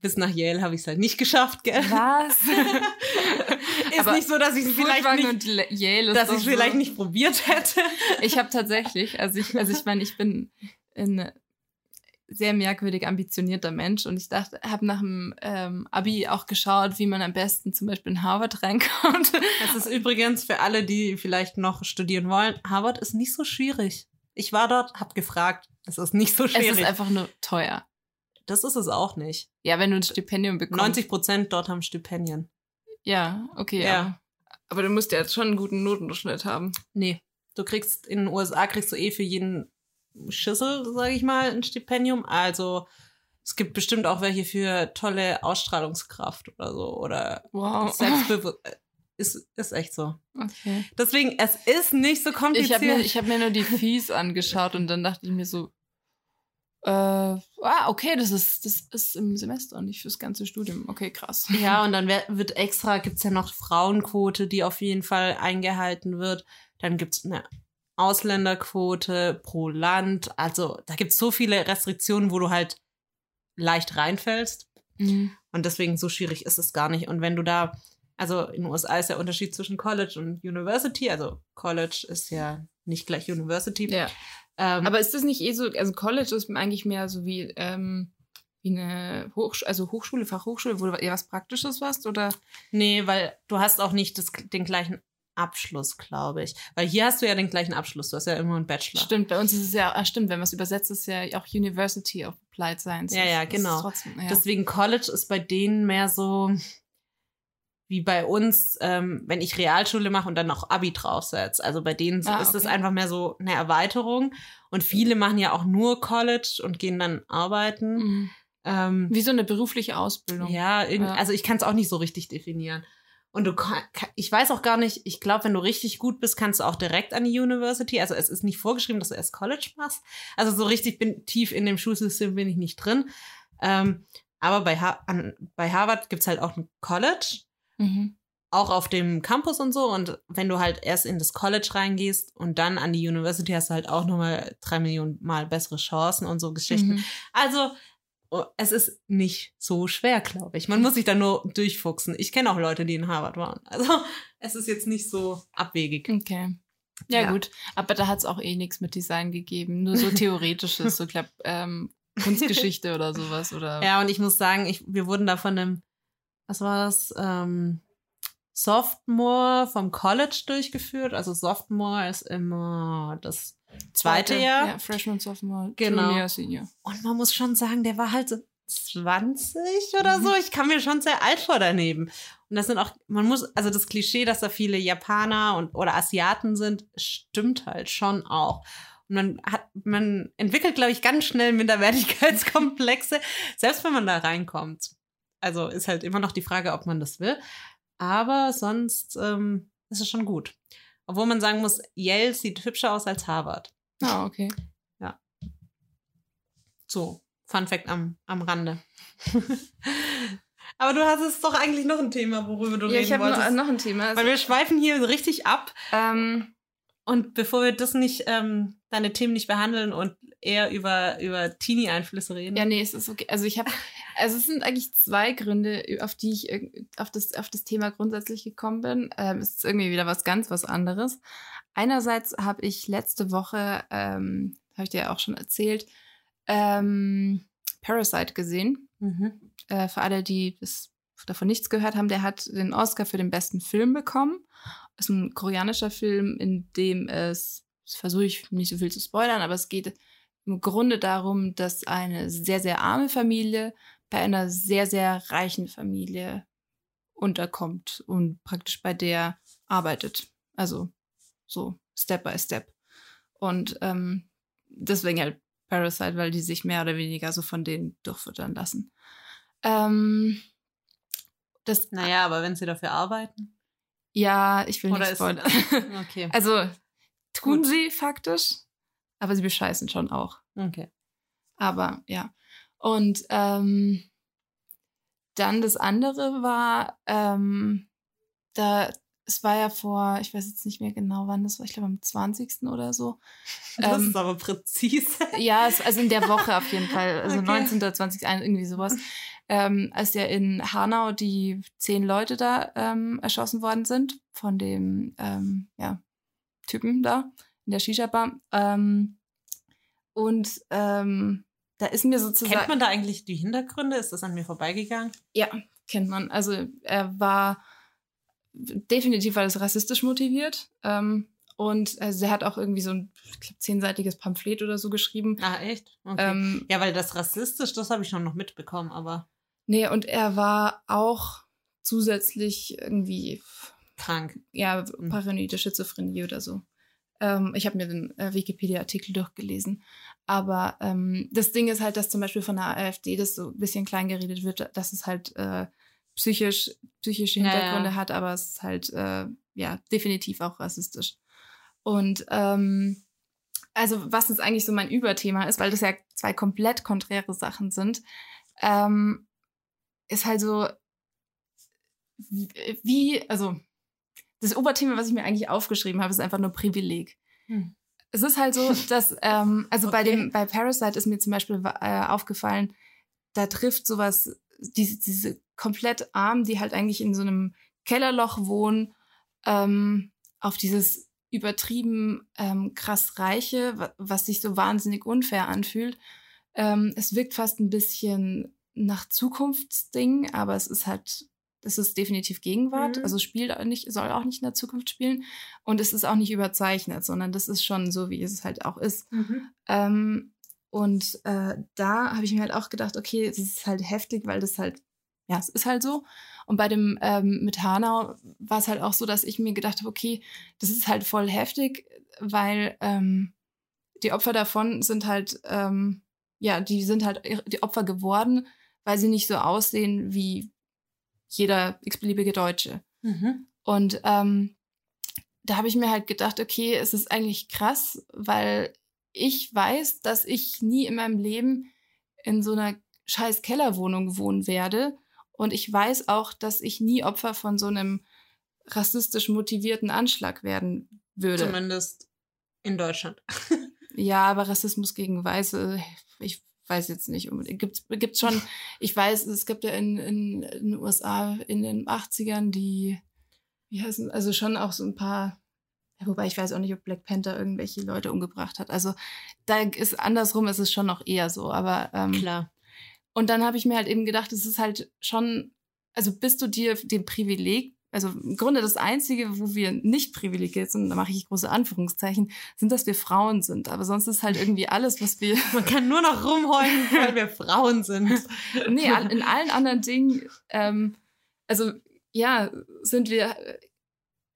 A: bis nach Yale habe ich es halt nicht geschafft, gell?
B: Was?
A: ist
B: Aber
A: nicht so, dass ich es vielleicht nicht,
B: und Yale
A: dass ich vielleicht
B: so.
A: nicht probiert hätte.
B: Ich habe tatsächlich, also ich, also ich meine, ich bin ein sehr merkwürdig ambitionierter Mensch und ich dachte, habe nach dem ähm, Abi auch geschaut, wie man am besten zum Beispiel in Harvard reinkommt.
A: Das ist übrigens für alle, die vielleicht noch studieren wollen, Harvard ist nicht so schwierig. Ich war dort, hab gefragt, es ist nicht so
B: Es
A: schwierig.
B: ist einfach nur teuer.
A: Das ist es auch nicht.
B: Ja, wenn du ein Stipendium bekommst.
A: 90 Prozent dort haben Stipendien.
B: Ja, okay.
A: Ja.
B: Aber, aber du musst ja jetzt schon einen guten Notendurchschnitt haben.
A: Nee, du kriegst in den USA kriegst du eh für jeden Schüssel, sage ich mal, ein Stipendium. Also es gibt bestimmt auch welche für tolle Ausstrahlungskraft oder so oder
B: Wow.
A: Selbstbewusstsein. Ist, ist echt so.
B: Okay.
A: Deswegen, es ist nicht so
B: Ich
A: kompliziert.
B: habe mir, ich hab mir nur die Fees angeschaut und dann dachte ich mir so, äh, ah, okay, das ist, das ist im Semester und nicht fürs ganze Studium. Okay, krass.
A: Ja, und dann wird extra, gibt's ja noch Frauenquote, die auf jeden Fall eingehalten wird. Dann gibt's eine Ausländerquote pro Land. Also da gibt's so viele Restriktionen, wo du halt leicht reinfällst.
B: Mhm.
A: Und deswegen so schwierig ist es gar nicht. Und wenn du da, also in den USA ist der Unterschied zwischen College und University. Also College ist ja nicht gleich University.
B: Ja.
A: Ähm,
B: Aber ist das nicht eh so, also College ist eigentlich mehr so wie, ähm, wie eine Hochschule, also Hochschule, Fachhochschule, wo du eher was Praktisches warst, oder?
A: Nee, weil du hast auch nicht das, den gleichen Abschluss, glaube ich. Weil hier hast du ja den gleichen Abschluss. Du hast ja immer einen Bachelor.
B: Stimmt, bei uns ist es ja, ah, stimmt, wenn man es übersetzt, ist ja auch University of Applied Science.
A: Ja, ja, genau.
B: Trotzdem, ja.
A: Deswegen College ist bei denen mehr so wie bei uns, ähm, wenn ich Realschule mache und dann noch Abi draufsetze. Also bei denen
B: Ah,
A: ist es
B: okay.
A: einfach mehr so eine Erweiterung. Und viele machen ja auch nur College und gehen dann arbeiten.
B: Mhm.
A: Ähm,
B: Wie so eine berufliche Ausbildung.
A: ja,
B: Ja.
A: also ich kann es auch nicht so richtig definieren. Und du ich weiß auch gar nicht, ich glaube, wenn du richtig gut bist, kannst du auch direkt an die University. Also es ist nicht vorgeschrieben, dass du erst College machst. Also so richtig bin, tief in dem Schulsystem bin ich nicht drin. Ähm, aber bei, ha an, bei Harvard gibt's halt auch ein College,
B: Mhm.
A: auch auf dem Campus und so. Und wenn du halt erst in das College reingehst und dann an die University, hast du halt auch nochmal drei Millionen Mal bessere Chancen und so Geschichten.
B: Mhm.
A: Also, oh, es ist nicht so schwer, glaube ich. Man muss sich da nur durchfuchsen. Ich kenne auch Leute, die in Harvard waren. Also, es ist jetzt nicht so abwegig.
B: Okay. Ja,
A: Ja.
B: gut. Aber da hat es auch eh nichts mit Design gegeben. Nur so theoretisches, so glaub, ähm, Kunstgeschichte oder sowas. Oder
A: Ja, und ich muss sagen, ich, wir wurden da von einem, was war das? Ähm, Sophomore vom College durchgeführt. Also Sophomore ist immer das zweite Jahr.
B: Ja, Freshman, Sophomore,
A: Genau.
B: Junior, Senior.
A: Und man muss schon sagen, der war halt so 20 oder
B: Mhm.
A: so. Ich kam mir schon sehr alt vor daneben. Und das sind auch, man muss, also das Klischee, dass da viele Japaner und oder Asiaten sind, stimmt halt schon auch. Und man hat, man entwickelt, glaube ich, ganz schnell Minderwertigkeitskomplexe, selbst wenn man da reinkommt. Also ist halt immer noch die Frage, ob man das will. Aber sonst ähm, ist es schon gut. Obwohl man sagen muss, Yale sieht hübscher aus als Harvard.
B: Ah, okay.
A: So, Fun Fact am, am Rande. Aber du hast es doch eigentlich noch ein Thema, worüber du
B: Ja,
A: reden
B: ich habe
A: wolltest.
B: noch, ein Thema.
A: Weil wir schweifen hier richtig ab.
B: ähm,
A: Und bevor wir das nicht, ähm, deine Themen nicht behandeln und eher über, über Teenie-Einflüsse reden.
B: ja, nee, es ist okay. Also ich habe, also es sind eigentlich zwei Gründe, auf die ich auf das, auf das Thema grundsätzlich gekommen bin. Ähm, es ist irgendwie wieder was ganz was anderes. Einerseits habe ich letzte Woche, ähm, habe ich dir ja auch schon erzählt, ähm, Parasite gesehen.
A: Mhm.
B: äh, für alle, die bis davon nichts gehört haben, der hat den Oscar für den besten Film bekommen. ist ein koreanischer Film, in dem es, das versuche ich nicht so viel zu spoilern, aber es geht im Grunde darum, dass eine sehr, sehr arme Familie bei einer sehr, sehr reichen Familie unterkommt und praktisch bei der arbeitet. Also so Step by Step. Und ähm, deswegen halt Parasite, weil die sich mehr oder weniger so von denen durchfüttern lassen. Ähm, das,
A: Naja, aber wenn sie dafür arbeiten.
B: ja, ich will
A: Oder
B: nicht spoilern.
A: Okay.
B: Also tun
A: Gut.
B: sie faktisch, aber sie bescheißen schon auch.
A: Okay.
B: Aber ja. Und ähm, dann das andere war, ähm, da, es war ja vor, ich weiß jetzt nicht mehr genau wann das war, ich glaube am 20. oder so.
A: Das
B: Ähm,
A: ist aber präzise.
B: Ja, es, also in der Woche auf jeden Fall. Also
A: Okay.
B: 19. oder 20. ein- irgendwie sowas. ähm, als ja in Hanau die zehn Leute da ähm, erschossen worden sind von dem ähm, ja, Typen da in der Shisha-Bar. Ähm, und ähm, da ist mir sozusagen.
A: Kennt man da eigentlich die Hintergründe? Ist das an mir vorbeigegangen?
B: Ja, kennt man. Also er war definitiv war das rassistisch motiviert. Ähm, und also er hat auch irgendwie so ein ich glaub, zehnseitiges Pamphlet oder so geschrieben.
A: Ah, echt? Okay.
B: Ähm,
A: ja, weil das rassistisch, das habe ich schon noch mitbekommen, aber
B: nee, und er war auch zusätzlich irgendwie,
A: krank.
B: ja,
A: Mhm.
B: paranoide Schizophrenie oder so. Ähm, ich habe mir den äh, Wikipedia-Artikel durchgelesen. Aber ähm, das Ding ist halt, dass zum Beispiel von der AfD das so ein bisschen klein geredet wird, dass es halt äh, psychisch, psychische
A: Ja, ja.
B: Hintergründe hat, aber es ist halt äh, ja definitiv auch rassistisch. Und ähm, also was jetzt eigentlich so mein Überthema ist, weil das ja zwei komplett konträre Sachen sind, ähm, ist halt so, wie- wie, also das Oberthema, was ich mir eigentlich aufgeschrieben habe, ist einfach nur Privileg.
A: Hm.
B: Es ist halt so, dass, ähm, also bei
A: Okay.
B: dem, bei Parasite ist mir zum Beispiel äh, aufgefallen, da trifft sowas, diese, diese komplett Armen, die halt eigentlich in so einem Kellerloch wohnen, ähm, auf dieses übertrieben ähm, krass Reiche, wa- was sich so wahnsinnig unfair anfühlt. Ähm, es wirkt fast ein bisschen nach Zukunftsding, aber es ist halt, es ist definitiv Gegenwart.
A: Mhm.
B: Also spielt auch nicht, soll auch nicht in der Zukunft spielen. Und es ist auch nicht überzeichnet, sondern das ist schon so, wie es halt auch ist. Ähm, und äh, da habe ich mir halt auch gedacht, okay, es ist halt heftig, weil das halt, ja, es ist halt so. Und bei dem ähm, mit Hanau war es halt auch so, dass ich mir gedacht habe, okay, das ist halt voll heftig, weil ähm, die Opfer davon sind halt, ähm, ja, die sind halt die Opfer geworden, weil sie nicht so aussehen wie jeder x-beliebige Deutsche.
A: Mhm.
B: Und ähm, da habe ich mir halt gedacht, okay, es ist eigentlich krass, weil ich weiß, dass ich nie in meinem Leben in so einer scheiß Kellerwohnung wohnen werde. Und ich weiß auch, dass ich nie Opfer von so einem rassistisch motivierten Anschlag werden würde.
A: Zumindest in Deutschland.
B: Ja, aber Rassismus gegen Weiße, ich weiß jetzt nicht unbedingt. Gibt's, gibt's schon, ich weiß, es gibt ja in, in, in den USA in den 80ern die, wie heißen, also schon auch so ein paar, ja, wobei ich weiß auch nicht, ob Black Panther irgendwelche Leute umgebracht hat. Also da ist andersrum ist es schon noch eher so, aber ähm,
A: Klar.
B: und dann habe ich mir halt eben gedacht, es ist halt schon, also bist du dir dem Privileg, also im Grunde das Einzige, wo wir nicht privilegiert sind, da mache ich große Anführungszeichen, sind, dass wir Frauen sind. Aber sonst ist halt irgendwie alles, was wir,
A: Man kann nur noch rumheulen, weil wir Frauen sind.
B: nee, in allen anderen Dingen, ähm, also ja, sind wir,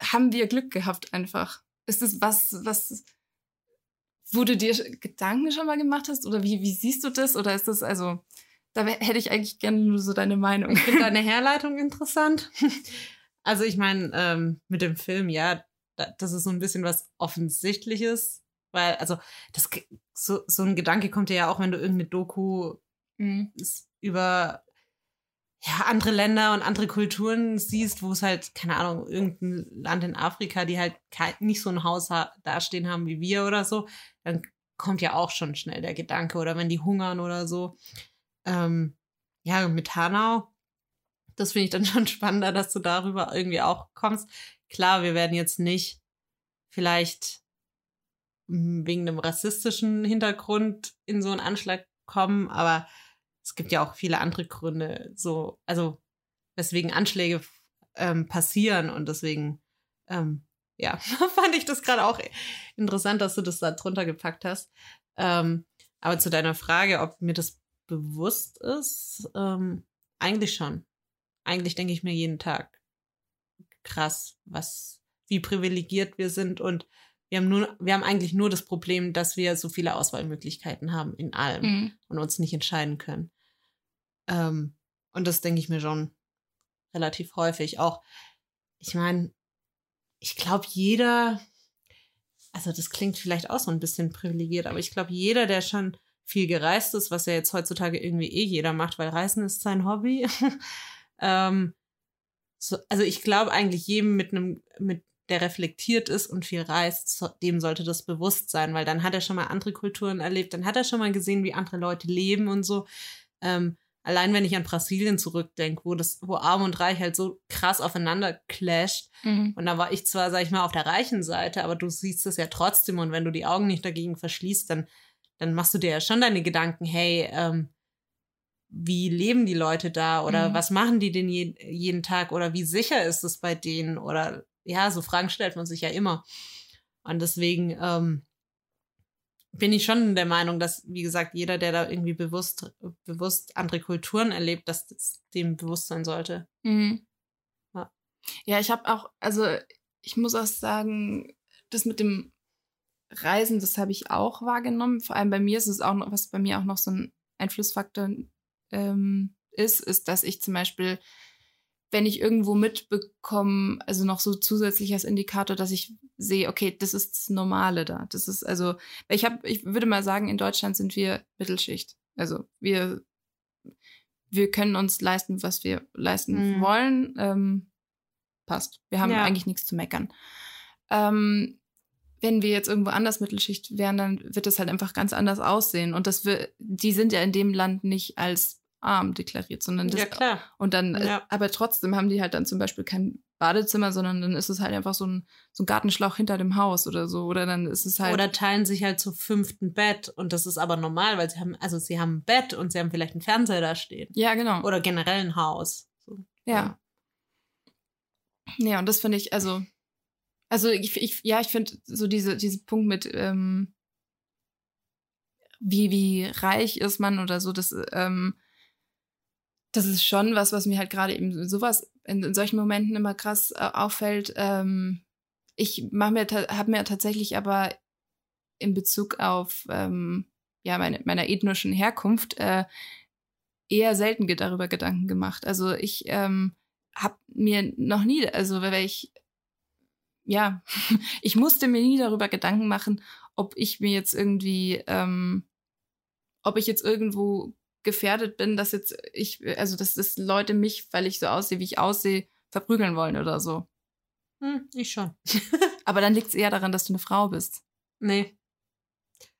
B: haben wir Glück gehabt einfach. Ist das was, was, wo du dir Gedanken schon mal gemacht hast? Oder wie, wie siehst du das? Oder ist das, also, da hätte ich eigentlich gerne nur so deine Meinung.
A: Ich finde deine Herleitung interessant. Also ich meine, ähm, mit dem Film, ja, da, das ist so ein bisschen was Offensichtliches, weil, also, das, so, so ein Gedanke kommt dir ja auch, wenn du irgendeine Doku
B: Mhm.
A: über ja, andere Länder und andere Kulturen siehst, wo es halt, keine Ahnung, irgendein Land in Afrika, die halt kein, nicht so ein Haus ha dastehen haben wie wir oder so, dann kommt ja auch schon schnell der Gedanke. Oder wenn die hungern oder so. Ähm, ja, mit Hanau, das finde ich dann schon spannender, dass du darüber irgendwie auch kommst. Klar, wir werden jetzt nicht vielleicht mm, wegen einem rassistischen Hintergrund in so einen Anschlag kommen, aber es gibt ja auch viele andere Gründe, so, also weswegen Anschläge ähm, passieren und deswegen, ähm, ja, fand ich das gerade auch interessant, dass du das da drunter gepackt hast. Ähm, aber zu deiner Frage, ob mir das bewusst ist, ähm, eigentlich schon. Eigentlich denke ich mir jeden Tag, krass, was, wie privilegiert wir sind und wir haben nur, wir haben eigentlich nur das Problem, dass wir so viele Auswahlmöglichkeiten haben in allem
B: Mhm.
A: und uns nicht entscheiden können. Ähm, und das denke ich mir schon relativ häufig. Auch, ich meine, ich glaube, jeder, also das klingt vielleicht auch so ein bisschen privilegiert, aber ich glaube, jeder, der schon viel gereist ist, was ja jetzt heutzutage irgendwie eh jeder macht, weil Reisen ist sein Hobby. ähm, so, also ich glaube eigentlich jedem mit einem, mit der reflektiert ist und viel reist, dem sollte das bewusst sein, weil dann hat er schon mal andere Kulturen erlebt, dann hat er schon mal gesehen, wie andere Leute leben und so. Ähm, allein wenn ich an Brasilien zurückdenke, wo das, wo Arm und Reich halt so krass aufeinander clasht.
B: Mhm.
A: Und da war ich zwar, sag ich mal, auf der reichen Seite, aber du siehst es ja trotzdem und wenn du die Augen nicht dagegen verschließt, dann, dann machst du dir ja schon deine Gedanken, hey, ähm, wie leben die Leute da oder
B: Mhm.
A: was machen die denn je, jeden Tag oder wie sicher ist es bei denen oder ja, so Fragen stellt man sich ja immer. Und deswegen ähm, bin ich schon der Meinung, dass, wie gesagt, jeder, der da irgendwie bewusst, bewusst andere Kulturen erlebt, dass das dem bewusst sein sollte.
B: Mhm.
A: Ja.
B: Ja, ich habe auch, also ich muss auch sagen, das mit dem Reisen, das habe ich auch wahrgenommen. Vor allem bei mir ist es auch noch, was bei mir auch noch so ein Einflussfaktor ähm, ist, ist, dass ich zum Beispiel, wenn ich irgendwo mitbekomme, also noch so zusätzlich als Indikator, dass ich sehe, okay, das ist das Normale da. Das ist also, ich habe, ich würde mal sagen, in Deutschland sind wir Mittelschicht. Also wir, wir können uns leisten, was wir leisten
A: Mhm.
B: wollen. Ähm, passt. Wir haben
A: Ja.
B: eigentlich nichts zu meckern. Ähm, wenn wir jetzt irgendwo anders Mittelschicht wären, dann wird das halt einfach ganz anders aussehen. Und das wir, die sind ja in dem Land nicht als arm deklariert, sondern das,
A: ja, klar.
B: und dann, äh,
A: Ja.
B: aber trotzdem haben die halt dann zum Beispiel kein Badezimmer, sondern dann ist es halt einfach so ein, so ein Gartenschlauch hinter dem Haus oder so. Oder dann ist es halt.
A: Oder teilen sich halt zu fünften Bett und das ist aber normal, weil sie haben, also sie haben ein Bett und sie haben vielleicht einen Fernseher da stehen.
B: ja, genau.
A: Oder generell ein Haus. So.
B: Ja. Ja, und das finde ich, also, also ich, ich ja, ich finde so diese, diese Punkt mit, ähm, wie, wie reich ist man oder so, das, ähm, das ist schon was, was mir halt gerade eben sowas in, in solchen Momenten immer krass äh, auffällt. Ähm, ich mache mir, habe mir tatsächlich aber in Bezug auf ähm, ja meine meiner ethnischen Herkunft äh, eher selten darüber Gedanken gemacht. Also ich ähm, habe mir noch nie, also weil ich ja, ich musste mir nie darüber Gedanken machen, ob ich mir jetzt irgendwie, ähm, ob ich jetzt irgendwo gefährdet bin, dass jetzt ich, also dass das Leute mich, weil ich so aussehe, wie ich aussehe, verprügeln wollen oder so.
A: Hm, ich schon.
B: Aber dann liegt es eher daran, dass du eine Frau bist.
A: Nee.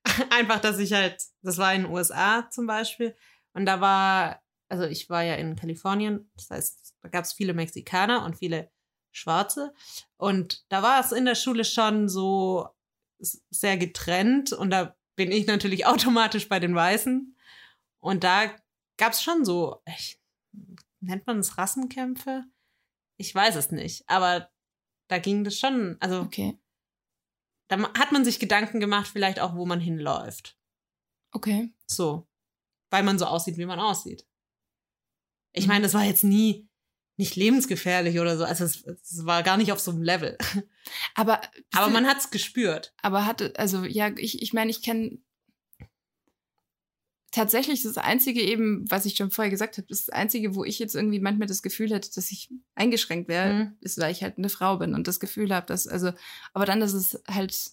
A: Einfach, dass ich halt, das war in den USA zum Beispiel. Und da war, also ich war ja in Kalifornien, das heißt, da gab es viele Mexikaner und viele Schwarze. Und da war es in der Schule schon so sehr getrennt. Und da bin ich natürlich automatisch bei den Weißen. Und da gab es schon so, ich, nennt man es Rassenkämpfe? Ich weiß es nicht. Aber da ging das schon, also
B: Okay.
A: da hat man sich Gedanken gemacht, vielleicht auch, wo man hinläuft.
B: Okay.
A: So. Weil man so aussieht, wie man aussieht. Ich
B: Mhm.
A: meine, das war jetzt nie nicht lebensgefährlich oder so. Also es, es war gar nicht auf so einem Level.
B: Aber,
A: Aber man hat's gespürt.
B: aber hatte, also ja, ich, ich meine, ich kenne tatsächlich das Einzige eben, was ich schon vorher gesagt habe, das Einzige, wo ich jetzt irgendwie manchmal das Gefühl hätte, dass ich eingeschränkt wäre,
A: Mhm.
B: ist, weil ich halt eine Frau bin und das Gefühl habe, dass, also, aber dann ist es halt,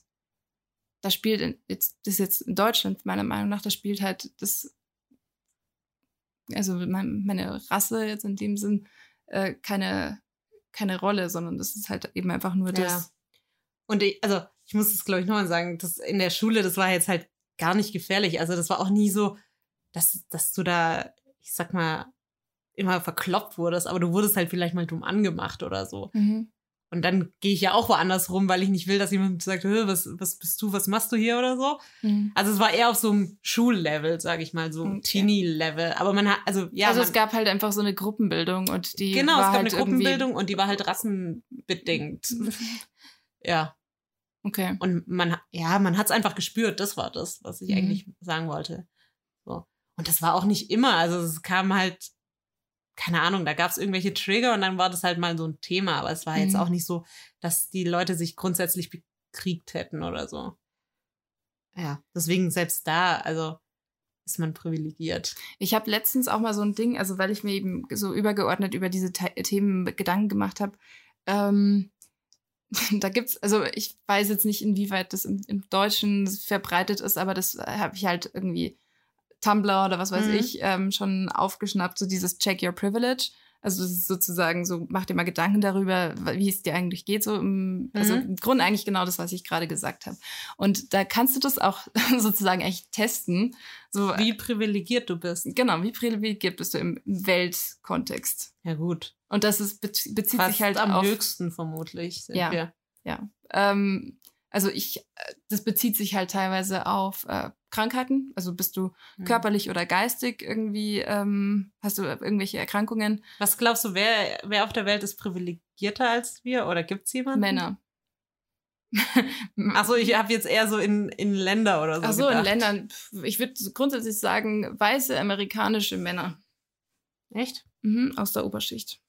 B: da spielt in, jetzt, das jetzt in Deutschland, meiner Meinung nach, da spielt halt das, also mein, meine Rasse jetzt in dem Sinn, äh, keine, keine Rolle, sondern das ist halt eben einfach nur das.
A: Ja. Und ich, also, ich muss es, glaube ich, nochmal sagen, das in der Schule, das war jetzt halt gar nicht gefährlich. Also, das war auch nie so, dass, dass du da, ich sag mal, immer verkloppt wurdest, aber du wurdest halt vielleicht mal dumm angemacht oder so.
B: Mhm.
A: Und dann gehe ich ja auch woanders rum, weil ich nicht will, dass jemand sagt, "Hä, was, was bist du, was machst du hier oder so.
B: Mhm.
A: Also es war eher auf so einem Schullevel, sage ich mal, so
B: Okay.
A: Teenie-Level. Aber man hat, also ja,
B: also es gab halt einfach so eine Gruppenbildung und die
A: genau,
B: war
A: es gab
B: halt
A: eine Gruppenbildung und die war halt rassenbedingt. ja.
B: Okay.
A: Und man, ja, man hat es einfach gespürt. Das war das, was ich
B: Mhm.
A: eigentlich sagen wollte. So. Und das war auch nicht immer. Also es kam halt, keine Ahnung, da gab es irgendwelche Trigger und dann war das halt mal so ein Thema. Aber es war jetzt
B: Mhm.
A: auch nicht so, dass die Leute sich grundsätzlich bekriegt hätten oder so. Ja, deswegen selbst da, also ist man privilegiert.
B: Ich habe letztens auch mal so ein Ding, also weil ich mir eben so übergeordnet über diese Te Themen Gedanken gemacht habe. Ähm, da gibt's, also ich weiß jetzt nicht, inwieweit das im, im Deutschen verbreitet ist, aber das habe ich halt irgendwie Tumblr oder was weiß
A: Mhm.
B: ich ähm, schon aufgeschnappt, so dieses Check Your Privilege. Also das ist sozusagen so, mach dir mal Gedanken darüber, wie es dir eigentlich geht. So im, also
A: Mhm.
B: im Grunde eigentlich genau das, was ich gerade gesagt habe. Und da kannst du das auch sozusagen eigentlich testen. So,
A: Wie privilegiert du bist.
B: genau, wie privilegiert bist du im Weltkontext?
A: Ja, gut.
B: Und das ist, bez- bezieht
A: Fast
B: sich halt
A: am
B: auf
A: höchsten vermutlich.
B: Ja.
A: Wir.
B: Ja. Ähm, also ich, äh, das bezieht sich halt teilweise auf äh, Krankheiten. Also bist du
A: Hm.
B: körperlich oder geistig irgendwie, ähm, hast du irgendwelche Erkrankungen?
A: Was glaubst du, wer, wer auf der Welt ist privilegierter als wir? Oder gibt's jemanden?
B: Männer.
A: Achso, ich habe jetzt eher so in, in Länder oder so.
B: Ach so, in. Ländern. Ich würde grundsätzlich sagen, weiße amerikanische Männer.
A: Echt?
B: Mhm, aus der Oberschicht.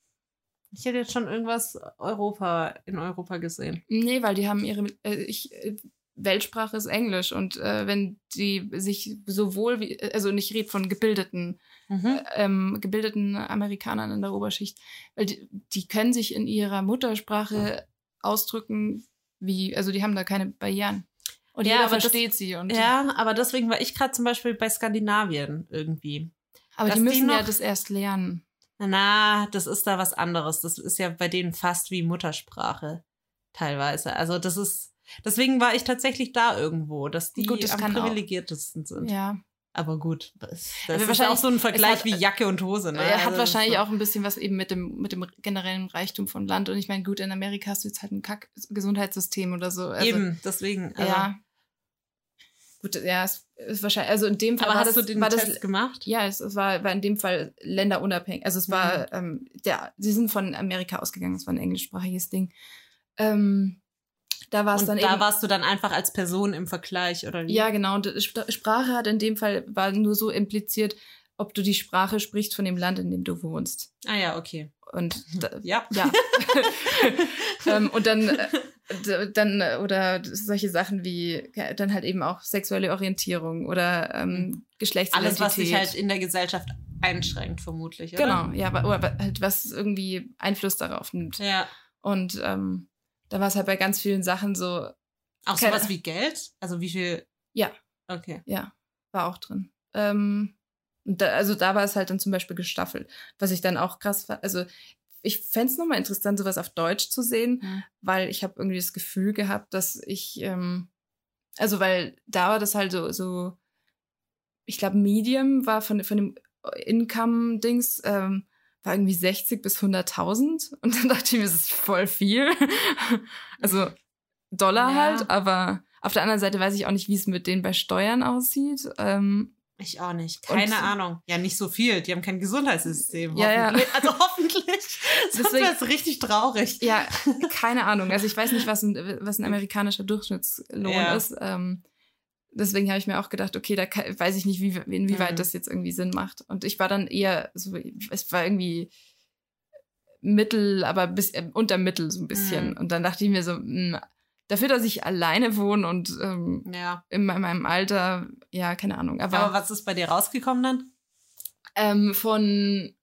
A: Ich hätte jetzt schon irgendwas Europa in Europa gesehen.
B: Nee, weil die haben ihre äh, ich, äh, Weltsprache ist Englisch und äh, wenn die sich sowohl wie, also nicht rede von gebildeten,
A: Mhm.
B: ähm, gebildeten Amerikanern in der Oberschicht, weil die, die können sich in ihrer Muttersprache ausdrücken, wie, also die haben da keine Barrieren. Und
A: Ja,
B: jeder
A: aber das-
B: versteht sie. Und,
A: Ja, aber deswegen war ich gerade zum Beispiel bei Skandinavien irgendwie.
B: aber die
A: die
B: müssen ja
A: noch-
B: das erst lernen.
A: Na, das ist da was anderes. Das ist ja bei denen fast wie Muttersprache teilweise. Also das ist, deswegen war ich tatsächlich da irgendwo, dass die
B: Gut, das
A: am
B: kann auch.
A: privilegiertesten sind.
B: Ja.
A: Aber gut, das, das
B: Aber
A: ist
B: wahrscheinlich-
A: auch so ein Vergleich
B: hat-
A: wie Jacke und Hose. Ne?
B: Er hat
A: Also
B: wahrscheinlich
A: ist so.
B: auch ein bisschen was eben mit dem, mit dem generellen Reichtum von Land. Und ich meine, gut, in Amerika hast du jetzt halt ein Kack-Gesundheitssystem oder so. Also,
A: Eben, deswegen. Also,
B: Ja. Gut, ja, es ist wahrscheinlich, also in dem Fall
A: Aber
B: war
A: hast
B: das,
A: du den Test
B: das,
A: gemacht?
B: ja, es, es war, war in dem Fall länderunabhängig. Also es war, ähm, der, sie sind von Amerika ausgegangen, es war ein englischsprachiges Ding. Ähm, da war es
A: Und
B: dann
A: da
B: eben.
A: warst du dann einfach als Person im Vergleich, oder wie?
B: Ja, genau. Und Sp- Sprache hat in dem Fall, war nur so impliziert, ob du die Sprache sprichst von dem Land, in dem du wohnst.
A: Ah ja, okay.
B: Und da,
A: Ja.
B: ja. ähm, und dann, äh, dann, äh, oder solche Sachen wie, dann halt eben auch sexuelle Orientierung oder ähm, Geschlechtsidentität.
A: Alles, was sich halt in der Gesellschaft einschränkt, vermutlich, oder?
B: Genau, ja, aber, aber halt was irgendwie Einfluss darauf nimmt.
A: Ja.
B: Und ähm, da war es halt bei ganz vielen Sachen so,
A: Auch
B: Keine-
A: sowas wie Geld? Also wie viel?
B: Ja.
A: Okay.
B: ja, war auch drin. Ähm, da, also da war es halt dann zum Beispiel gestaffelt, was ich dann auch krass fand. Also ich fände es nochmal interessant, sowas auf Deutsch zu sehen,
A: Mhm.
B: weil ich habe irgendwie das Gefühl gehabt, dass ich, ähm, also weil da war das halt so, so ich glaube, Medium war von, von dem Income-Dings, ähm, war irgendwie 60 bis 100.000 und dann dachte ich mir, das ist voll viel. also Dollar
A: Ja.
B: halt, aber auf der anderen Seite weiß ich auch nicht, wie es mit denen bei Steuern aussieht. Ähm,
A: Ich auch nicht. Keine
B: Und-
A: Ahnung. Ja, nicht so viel. Die haben kein Gesundheitssystem.
B: Ja, ja.
A: Also hoffentlich. Sonst wäre es richtig traurig.
B: ja, keine Ahnung. Also ich weiß nicht, was ein, was ein amerikanischer Durchschnittslohn
A: Ja.
B: ist. Ähm, deswegen habe ich mir auch gedacht, okay, da kann, weiß ich nicht, wie, inwieweit
A: Mhm.
B: das jetzt irgendwie Sinn macht. Und ich war dann eher so, es war irgendwie Mittel, aber bis, äh, unter Mittel so ein bisschen.
A: Mhm.
B: Und dann dachte ich mir so, mh, dafür, dass ich alleine wohne und ähm,
A: Ja.
B: in me- meinem Alter, ja, keine Ahnung. Aber,
A: Aber was ist bei dir rausgekommen dann?
B: ähm, von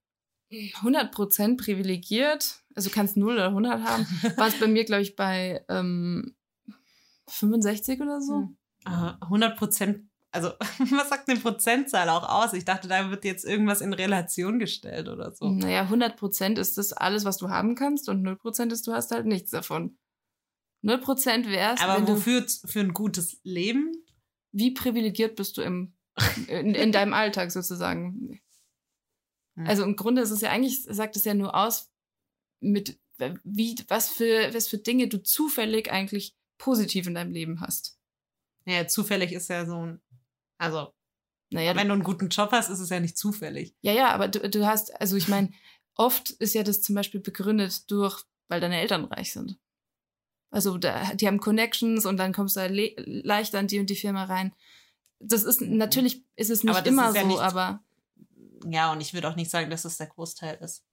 B: 100% privilegiert, also du kannst 0 oder 100 haben, war es bei mir, glaube ich, bei ähm, 65 oder so.
A: Hm. Ah, 100 Prozent. Also, was sagt eine Prozentzahl auch aus? Ich dachte, da wird jetzt irgendwas in Relation gestellt oder so.
B: Naja, 100% ist das alles, was du haben kannst und 0% ist, du hast halt nichts davon. 0% wär's,
A: Aber
B: wenn du,
A: wofür? Für ein gutes Leben?
B: wie privilegiert bist du im, in, in deinem Alltag sozusagen.
A: Hm.
B: Also im Grunde ist es ja eigentlich, sagt es ja nur aus, mit wie, was für, was für Dinge du zufällig eigentlich positiv in deinem Leben hast.
A: Ja, zufällig ist ja so ein. Also,
B: Naja,
A: wenn du einen guten Job hast, ist es ja nicht zufällig.
B: Ja, ja, aber du, du hast, also ich meine, oft ist ja das zum Beispiel begründet durch, weil deine Eltern reich sind. Also da, die haben Connections und dann kommst du halt le leichter an die und die Firma rein. Das ist natürlich ist es nicht immer
A: ja
B: so,
A: nicht-
B: aber
A: Ja, und ich würde auch nicht sagen, dass es der Großteil ist.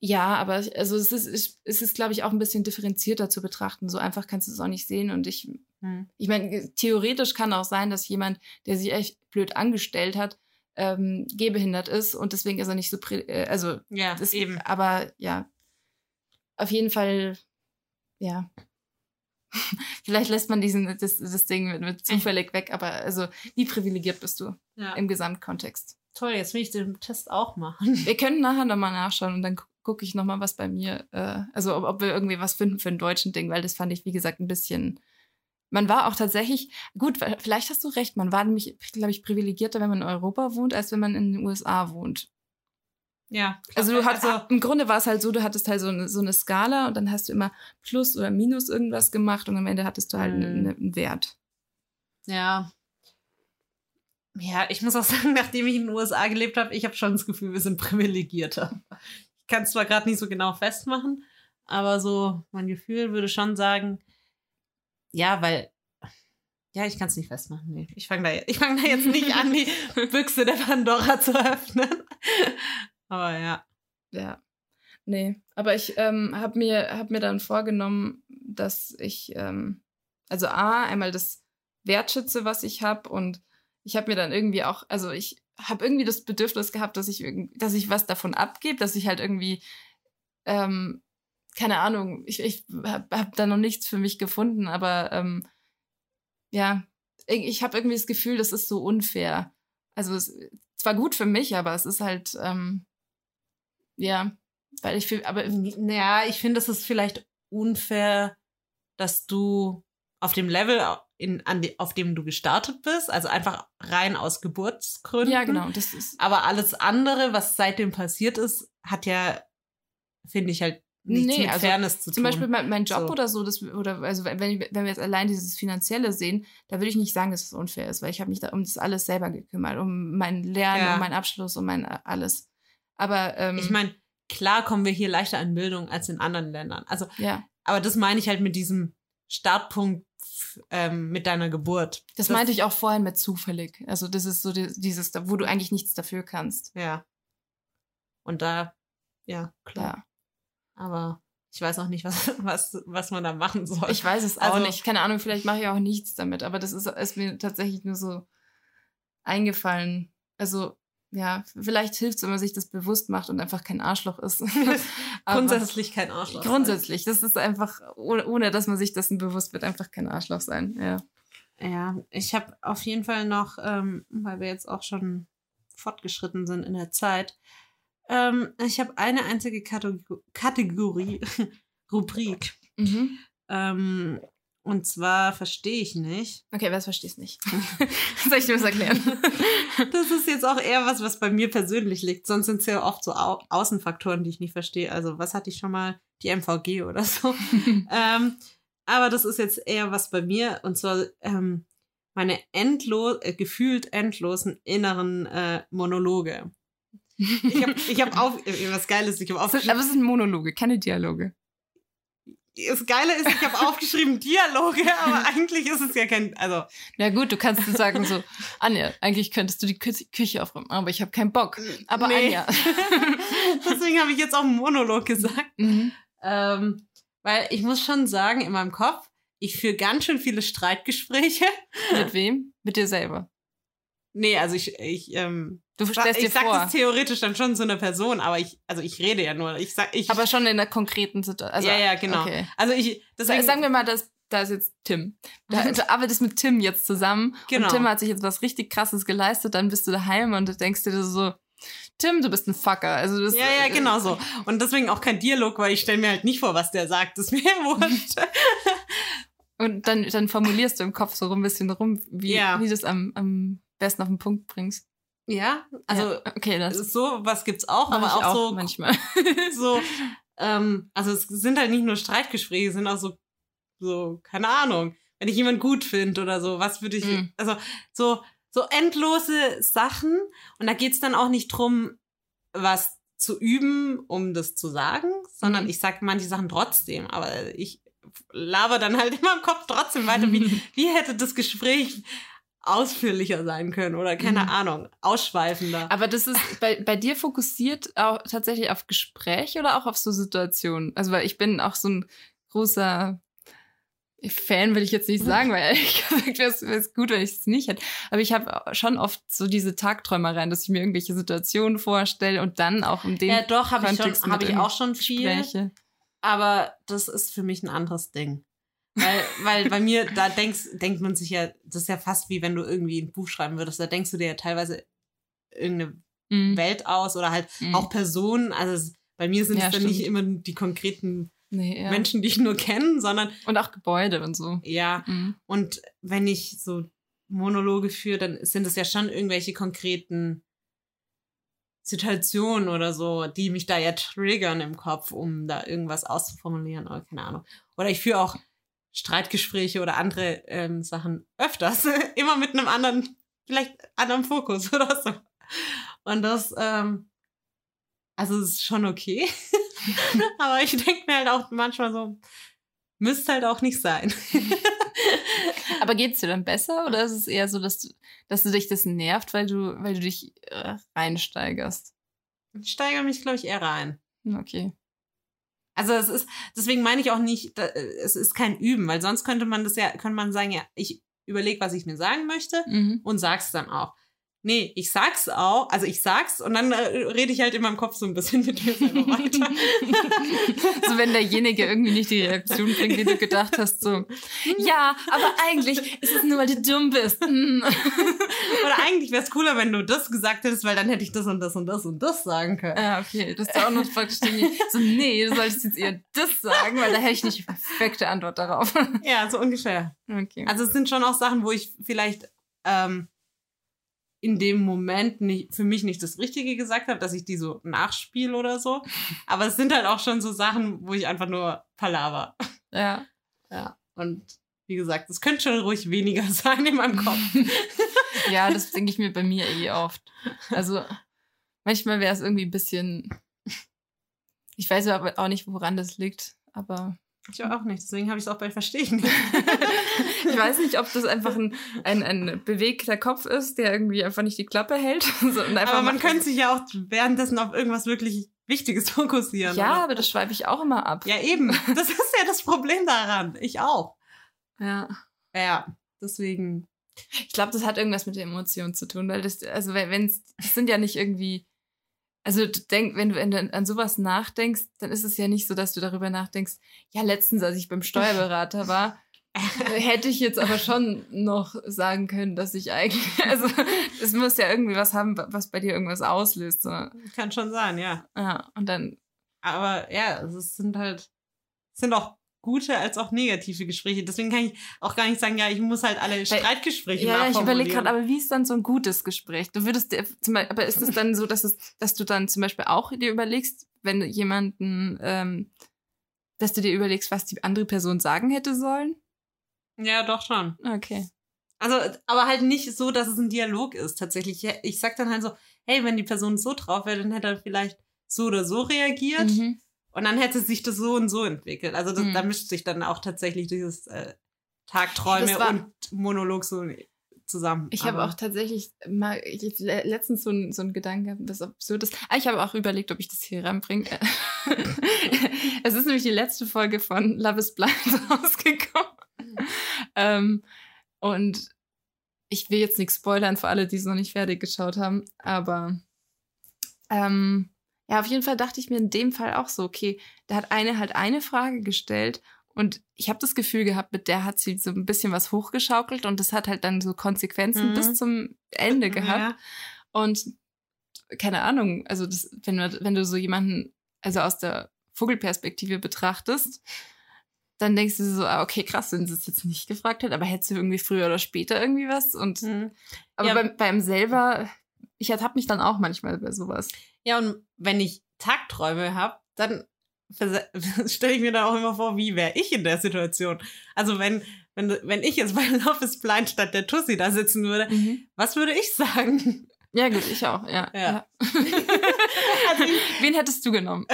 B: ja, aber also es ist, es ist, glaube ich, auch ein bisschen differenzierter zu betrachten. So einfach kannst du es auch nicht sehen. Und ich,
A: Hm.
B: ich meine, theoretisch kann auch sein, dass jemand, der sich echt blöd angestellt hat, ähm, gehbehindert ist und deswegen ist er nicht so, äh, also
A: Ja,
B: Das,
A: eben.
B: Aber ja, auf jeden Fall, ja. Vielleicht lässt man diesen, das, das Ding mit, mit zufällig weg, aber also, wie privilegiert bist du
A: Ja.
B: im Gesamtkontext?
A: Toll, jetzt will ich den Test auch machen.
B: Wir können nachher nochmal nachschauen und dann gu- gucke ich nochmal, was bei mir, äh, also ob, ob wir irgendwie was finden für ein deutschen Ding, weil das fand ich, wie gesagt, ein bisschen. Man war auch tatsächlich, gut, vielleicht hast du recht, man war nämlich, glaube ich, privilegierter, wenn man in Europa wohnt, als wenn man in den USA wohnt.
A: Ja.
B: Also du hattest, im Grunde war es halt so, du hattest halt so eine, so eine Skala und dann hast du immer Plus oder Minus irgendwas gemacht und am Ende hattest du halt
A: Mhm.
B: einen, einen Wert.
A: Ja. Ja, ich muss auch sagen, nachdem ich in den USA gelebt habe, ich habe schon das Gefühl, wir sind privilegierter. Ich kann es zwar gerade nicht so genau festmachen, aber so mein Gefühl würde schon sagen, ja, weil, ja, ich kann es nicht festmachen. Nee, ich fange da, ich fang da jetzt nicht an, die Büchse der Pandora zu öffnen. Aber ja.
B: Ja. Nee, aber ich ähm, habe mir, hab mir dann vorgenommen, dass ich, ähm, also A, einmal das wertschätze, was ich habe und ich habe mir dann irgendwie auch, also ich habe irgendwie das Bedürfnis gehabt, dass ich, irgend, dass ich was davon abgebe, dass ich halt irgendwie, ähm, keine Ahnung, ich, ich habe hab da noch nichts für mich gefunden, aber ähm, ja, ich, ich habe irgendwie das Gefühl, das ist so unfair. Also es zwar gut für mich, aber es ist halt, ähm, ja, weil ich viel, aber
A: Naja, ich finde, es ist vielleicht unfair, dass du auf dem Level, in, an die, auf dem du gestartet bist, also einfach rein aus Geburtsgründen.
B: ja, genau, das ist,
A: Aber alles andere, was seitdem passiert ist, hat ja, finde ich, halt nichts
B: Nee,
A: mit
B: also
A: Fairness zu
B: Zum
A: tun.
B: Beispiel mein, mein Job
A: So.
B: oder so, das, oder also wenn, wenn wir jetzt allein dieses Finanzielle sehen, da würde ich nicht sagen, dass es unfair ist, weil ich habe mich da um das alles selber gekümmert, um mein Lernen,
A: Ja.
B: um meinen Abschluss, um mein äh, alles. Aber ähm,
A: ich meine, klar kommen wir hier leichter an Bildung als in anderen Ländern. Also,
B: ja,
A: aber das meine ich halt mit diesem Startpunkt ähm, mit deiner Geburt.
B: das, meinte ich auch vorhin mit zufällig. Also das ist so die, dieses, wo du eigentlich nichts dafür kannst.
A: Ja. Und da, ja, klar.
B: Ja,
A: Aber ich weiß auch nicht, was, was, was man da machen soll.
B: ich weiß es auch
A: Also-
B: nicht. Keine Ahnung, vielleicht mache ich auch nichts damit. Aber das ist, ist mir tatsächlich nur so eingefallen. Also ja, vielleicht hilft es, wenn man sich das bewusst macht und einfach kein Arschloch ist.
A: Grundsätzlich kein Arschloch.
B: Grundsätzlich, das ist einfach, ohne, ohne dass man sich dessen bewusst wird, einfach kein Arschloch sein. Ja.
A: Ja, ich habe auf jeden Fall noch, ähm, weil wir jetzt auch schon fortgeschritten sind in der Zeit, ähm, ich habe eine einzige Kategor Kategorie, Rubrik.
B: Mhm.
A: Ähm, und zwar verstehe ich nicht.
B: Okay, was verstehst nicht? Soll ich dir das erklären?
A: Das ist jetzt auch eher was, was bei mir persönlich liegt. Sonst sind es ja oft so Au Außenfaktoren, die ich nicht verstehe. Also, was hatte ich schon mal? Die MVG oder so. ähm, aber das ist jetzt eher was bei mir. Und zwar ähm, meine endlos, äh, gefühlt endlosen inneren äh, Monologe. Ich habe ich hab auf, äh, was Geiles, ich habe
B: Aber
A: aufgeschrieben.
B: es sind Monologe, keine Dialoge.
A: Das Geile ist, ich habe aufgeschrieben Dialoge, aber eigentlich ist es ja kein, also
B: Na gut, du kannst sagen so, Anja, eigentlich könntest du die Kü Küche aufräumen, aber ich habe keinen Bock. Aber
A: Nee.
B: Anja.
A: deswegen habe ich jetzt auch Monolog gesagt.
B: mhm.
A: Ähm, weil ich muss schon sagen, in meinem Kopf, ich führe ganz schön viele Streitgespräche.
B: Mit wem? Mit dir selber.
A: Nee, also ich, ich, ähm,
B: Du stellst dir
A: ich sag
B: vor.
A: das theoretisch dann schon zu einer Person, aber ich, also ich rede ja nur. Ich sag, ich,
B: aber schon in einer konkreten Situation. Also,
A: ja, ja, genau.
B: Okay.
A: Also ich, deswegen,
B: Sagen wir mal, dass da ist jetzt Tim. Da, du arbeitest mit Tim jetzt zusammen
A: Genau.
B: und Tim hat sich jetzt was richtig krasses geleistet, dann bist du daheim und du denkst dir so, Tim, du bist ein Fucker. Also das,
A: ja, ja, genau so. Und deswegen auch kein Dialog, weil ich stelle mir halt nicht vor, was der sagt. Das ist mir wurscht.
B: Und dann, dann formulierst du im Kopf so ein bisschen rum, wie,
A: Ja.
B: wie du es am, am besten auf den Punkt bringst.
A: ja, also
B: ja, okay, das
A: so was gibt's auch, aber auch,
B: auch
A: so
B: manchmal.
A: so, ähm, also es sind halt nicht nur Streitgespräche, es sind auch so, so, keine Ahnung, wenn ich jemanden gut finde oder so, was würde ich,
B: Mm.
A: also so, so endlose Sachen und da geht's dann auch nicht drum, was zu üben, um das zu sagen, sondern
B: Mhm.
A: ich sage manche Sachen trotzdem, aber ich laber dann halt immer im Kopf trotzdem weiter, wie, wie hätte das Gespräch ausführlicher sein können oder keine
B: Mhm.
A: Ahnung, ausschweifender.
B: Aber das ist bei, bei dir fokussiert auch tatsächlich auf Gespräch oder auch auf so Situationen? Also, weil ich bin auch so ein großer Fan, will ich jetzt nicht sagen, weil ehrlich gesagt wäre es gut, wenn ich es nicht hätte. Aber ich habe schon oft so diese Tagträumereien, dass ich mir irgendwelche Situationen vorstelle und dann auch in den
A: ja, doch, habe ich, schon, hab ich auch schon viel.
B: Gespräche.
A: Aber das ist für mich ein anderes Ding. Weil, weil bei mir, da denkst, denkt man sich ja, das ist ja fast wie wenn du irgendwie ein Buch schreiben würdest, da denkst du dir ja teilweise irgendeine
B: Mhm.
A: Welt aus oder halt
B: Mhm.
A: auch Personen, also bei mir sind
B: Ja,
A: es dann
B: stimmt.
A: nicht immer die konkreten
B: Nee, ja.
A: Menschen, die ich nur kenne, sondern
B: Und auch Gebäude und so.
A: ja,
B: Mhm.
A: und wenn ich so Monologe führe, dann sind es ja schon irgendwelche konkreten Situationen oder so, die mich da ja triggern im Kopf, um da irgendwas auszuformulieren oder keine Ahnung. Oder ich führe auch Streitgespräche oder andere ähm, Sachen öfters, immer mit einem anderen, vielleicht anderen Fokus oder so. Und das, ähm, also es ist schon okay. Aber ich denke mir halt auch manchmal so, müsste halt auch nicht sein.
B: Aber geht's dir dann besser oder ist es eher so, dass du, dass du dich das nervt, weil du, weil du dich äh, reinsteigerst?
A: Ich steigere mich, glaube ich, eher rein.
B: Okay.
A: Also es ist, deswegen meine ich auch nicht, da, es ist kein Üben, weil sonst könnte man das ja, könnte man sagen, ja, ich überlege, was ich mir sagen möchte
B: Mhm.
A: und sag's dann auch. Nee, ich sag's auch, also ich sag's und dann äh, rede ich halt in meinem Kopf so ein bisschen mit mir selber weiter.
B: so wenn derjenige irgendwie nicht die Reaktion bringt, die du gedacht hast, so, ja, aber eigentlich ist es nur, weil du dumm bist. Mm.
A: Oder eigentlich wäre es cooler, wenn du das gesagt hättest, weil dann hätte ich das und das und das und das sagen können.
B: Ja, okay, das ist auch noch praktisch so, nee, du solltest jetzt eher das sagen, weil da hätte ich nicht die perfekte Antwort darauf.
A: Ja, so ungefähr.
B: Okay.
A: Also es sind schon auch Sachen, wo ich vielleicht ähm, in dem Moment nicht, für mich nicht das Richtige gesagt habe, dass ich die so nachspiele oder so. Aber es sind halt auch schon so Sachen, wo ich einfach nur palaver.
B: ja.
A: Ja. Und wie gesagt, es könnte schon ruhig weniger sein in meinem Kopf.
B: ja, das denke ich mir bei mir eh oft. Also manchmal wäre es irgendwie ein bisschen. Ich weiß aber auch nicht, woran das liegt, aber
A: Ich auch nicht, deswegen habe ich es auch bei Verstehen.
B: ich weiß nicht, ob das einfach ein, ein, ein bewegter Kopf ist, der irgendwie einfach nicht die Klappe hält. So,
A: Aber man könnte sich ja auch währenddessen auf irgendwas wirklich Wichtiges fokussieren.
B: Ja,
A: oder?
B: aber das schweife ich auch immer ab.
A: ja, eben. Das ist ja das Problem daran. Ich auch.
B: ja.
A: Ja, deswegen.
B: Ich glaube, das hat irgendwas mit der Emotion zu tun, weil das, also wenn es, das sind ja nicht irgendwie, also denk, wenn du wenn du an sowas nachdenkst, dann ist es ja nicht so, dass du darüber nachdenkst, ja, letztens, als ich beim Steuerberater war, hätte ich jetzt aber schon noch sagen können, dass ich eigentlich, also es muss ja irgendwie was haben, was bei dir irgendwas auslöst. So.
A: Kann schon sein, ja.
B: Ja, und dann,
A: Aber ja, es sind halt, es sind auch gute als auch negative Gespräche. Deswegen kann ich auch gar nicht sagen, ja, ich muss halt alle Streitgespräche
B: ja, ich überlege gerade, aber wie ist dann so ein gutes Gespräch? Du würdest dir, zum Beispiel, aber ist es dann so, dass es, dass du dann zum Beispiel auch dir überlegst, wenn du jemanden, ähm, dass du dir überlegst, was die andere Person sagen hätte sollen?
A: Ja, doch schon.
B: Okay.
A: Also, aber halt nicht so, dass es ein Dialog ist, tatsächlich. Ich sag dann halt so, hey, wenn die Person so drauf wäre, dann hätte er vielleicht so oder so reagiert.
B: Mhm.
A: Und dann hätte sich das so und so entwickelt. Also das,
B: Mhm.
A: da mischt sich dann auch tatsächlich dieses äh, Tagträume
B: Das war-
A: und Monolog so zusammen.
B: Ich habe auch tatsächlich mal ich, le- letztens so ein, so ein Gedanken gehabt, was absurd ist. Ah, ich habe auch überlegt, ob ich das hier reinbringe. es ist nämlich die letzte Folge von Love is Blind rausgekommen. ähm, und ich will jetzt nichts spoilern für alle, die es noch nicht fertig geschaut haben, aber ähm, ja, auf jeden Fall dachte ich mir in dem Fall auch so, okay, da hat eine halt eine Frage gestellt und ich habe das Gefühl gehabt, mit der hat sie so ein bisschen was hochgeschaukelt und das hat halt dann so Konsequenzen
A: Mhm.
B: bis zum Ende gehabt.
A: Ja.
B: Und keine Ahnung, also das, wenn, du, wenn du so jemanden, also aus der Vogelperspektive betrachtest, dann denkst du so, ah, okay, krass, wenn sie es jetzt nicht gefragt hat, aber hättest du irgendwie früher oder später irgendwie was? Und
A: Mhm.
B: aber
A: Ja.
B: beim, beim selber, ich ertappe mich dann auch manchmal bei sowas.
A: Ja, und wenn ich Tagträume habe, dann stelle ich mir dann auch immer vor, wie wäre ich in der Situation. Also wenn, wenn, wenn ich jetzt bei Love is Blind statt der Tussi da sitzen würde, was würde ich sagen?
B: Ja, gut, ich auch, ja.
A: Ja.
B: ja.
A: Also ich,
B: Wen hättest du genommen?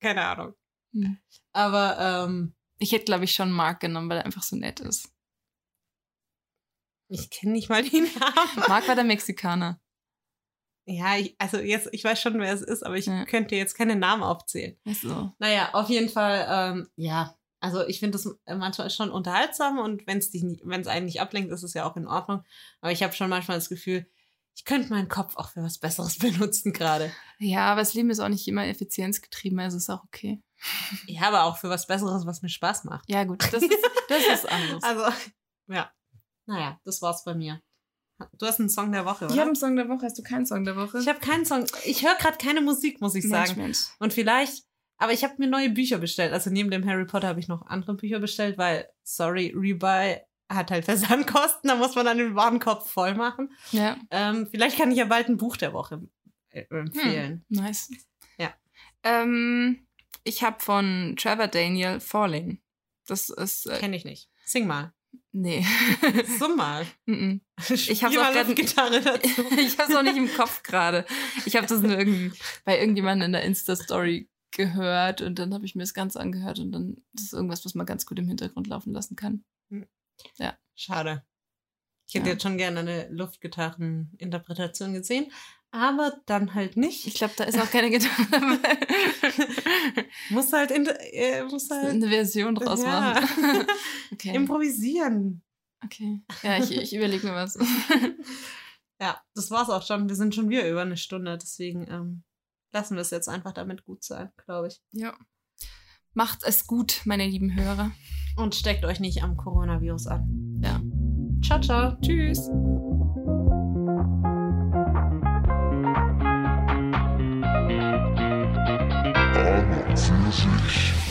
A: keine Ahnung.
B: Hm.
A: Aber ähm,
B: Ich hätte, glaube ich, schon Mark genommen, weil er einfach so nett ist.
A: ich kenne nicht mal den Namen.
B: Mark war der Mexikaner.
A: Ja, ich, also jetzt, ich weiß schon, wer es ist, aber ich
B: Ja.
A: könnte jetzt keine Namen aufzählen.
B: Weißt du?
A: Naja, auf jeden Fall, ähm, ja. Also ich finde das manchmal schon unterhaltsam und wenn es dich nicht, wenn es einen nicht ablenkt, ist es ja auch in Ordnung. Aber ich habe schon manchmal das Gefühl, ich könnte meinen Kopf auch für was Besseres benutzen gerade.
B: Ja, aber das Leben ist auch nicht immer effizienzgetrieben, also ist auch okay.
A: Ja, aber auch für was Besseres, was mir Spaß macht.
B: Ja, gut, das ist, das ist anders.
A: Also, ja. Naja, das war's bei mir. Du hast einen Song der Woche, oder?
B: Ich habe einen Song der Woche. Hast du keinen Song der Woche?
A: Ich habe keinen Song. Ich höre gerade keine Musik, muss ich
B: Mensch,
A: sagen.
B: Mensch.
A: Und vielleicht, aber ich habe mir neue Bücher bestellt. Also neben dem Harry Potter habe ich noch andere Bücher bestellt, weil, sorry, Rebuy hat halt Versandkosten, da muss man dann den Warenkorb voll machen.
B: Ja.
A: Ähm, vielleicht kann ich ja bald ein Buch der Woche äh, empfehlen.
B: Hm, nice.
A: Ja.
B: Ähm, ich habe von Trevor Daniel Falling. Das ist. Äh,
A: Kenne ich nicht. Sing mal.
B: Nee.
A: Summ mal. Ich habe
B: auch grad-
A: Gitarre dazu.
B: ich habe es auch nicht im Kopf gerade. Ich habe das nur irgendwie bei irgendjemandem in der Insta-Story gehört und dann habe ich mir das Ganze angehört und dann das ist irgendwas, was man ganz gut im Hintergrund laufen lassen kann.
A: Schade. Ich hätte
B: Ja.
A: jetzt schon gerne eine Luftgitarren-Interpretation gesehen, aber dann halt nicht.
B: Ich glaube, da ist auch keine Gitarre dabei.
A: Muss halt, in, äh, muss halt
B: eine Version draus
A: Ja.
B: machen. Okay.
A: improvisieren.
B: okay. Ja, ich, ich überlege mir was.
A: Ja, das war's auch schon. Wir sind schon wieder über eine Stunde, deswegen ähm, lassen wir es jetzt einfach damit gut sein, glaube ich.
B: ja. Macht es gut, meine lieben Hörer.
A: Und steckt euch nicht am Coronavirus an.
B: Ja.
A: Ciao, ciao.
B: Tschüss.
C: An und für sich.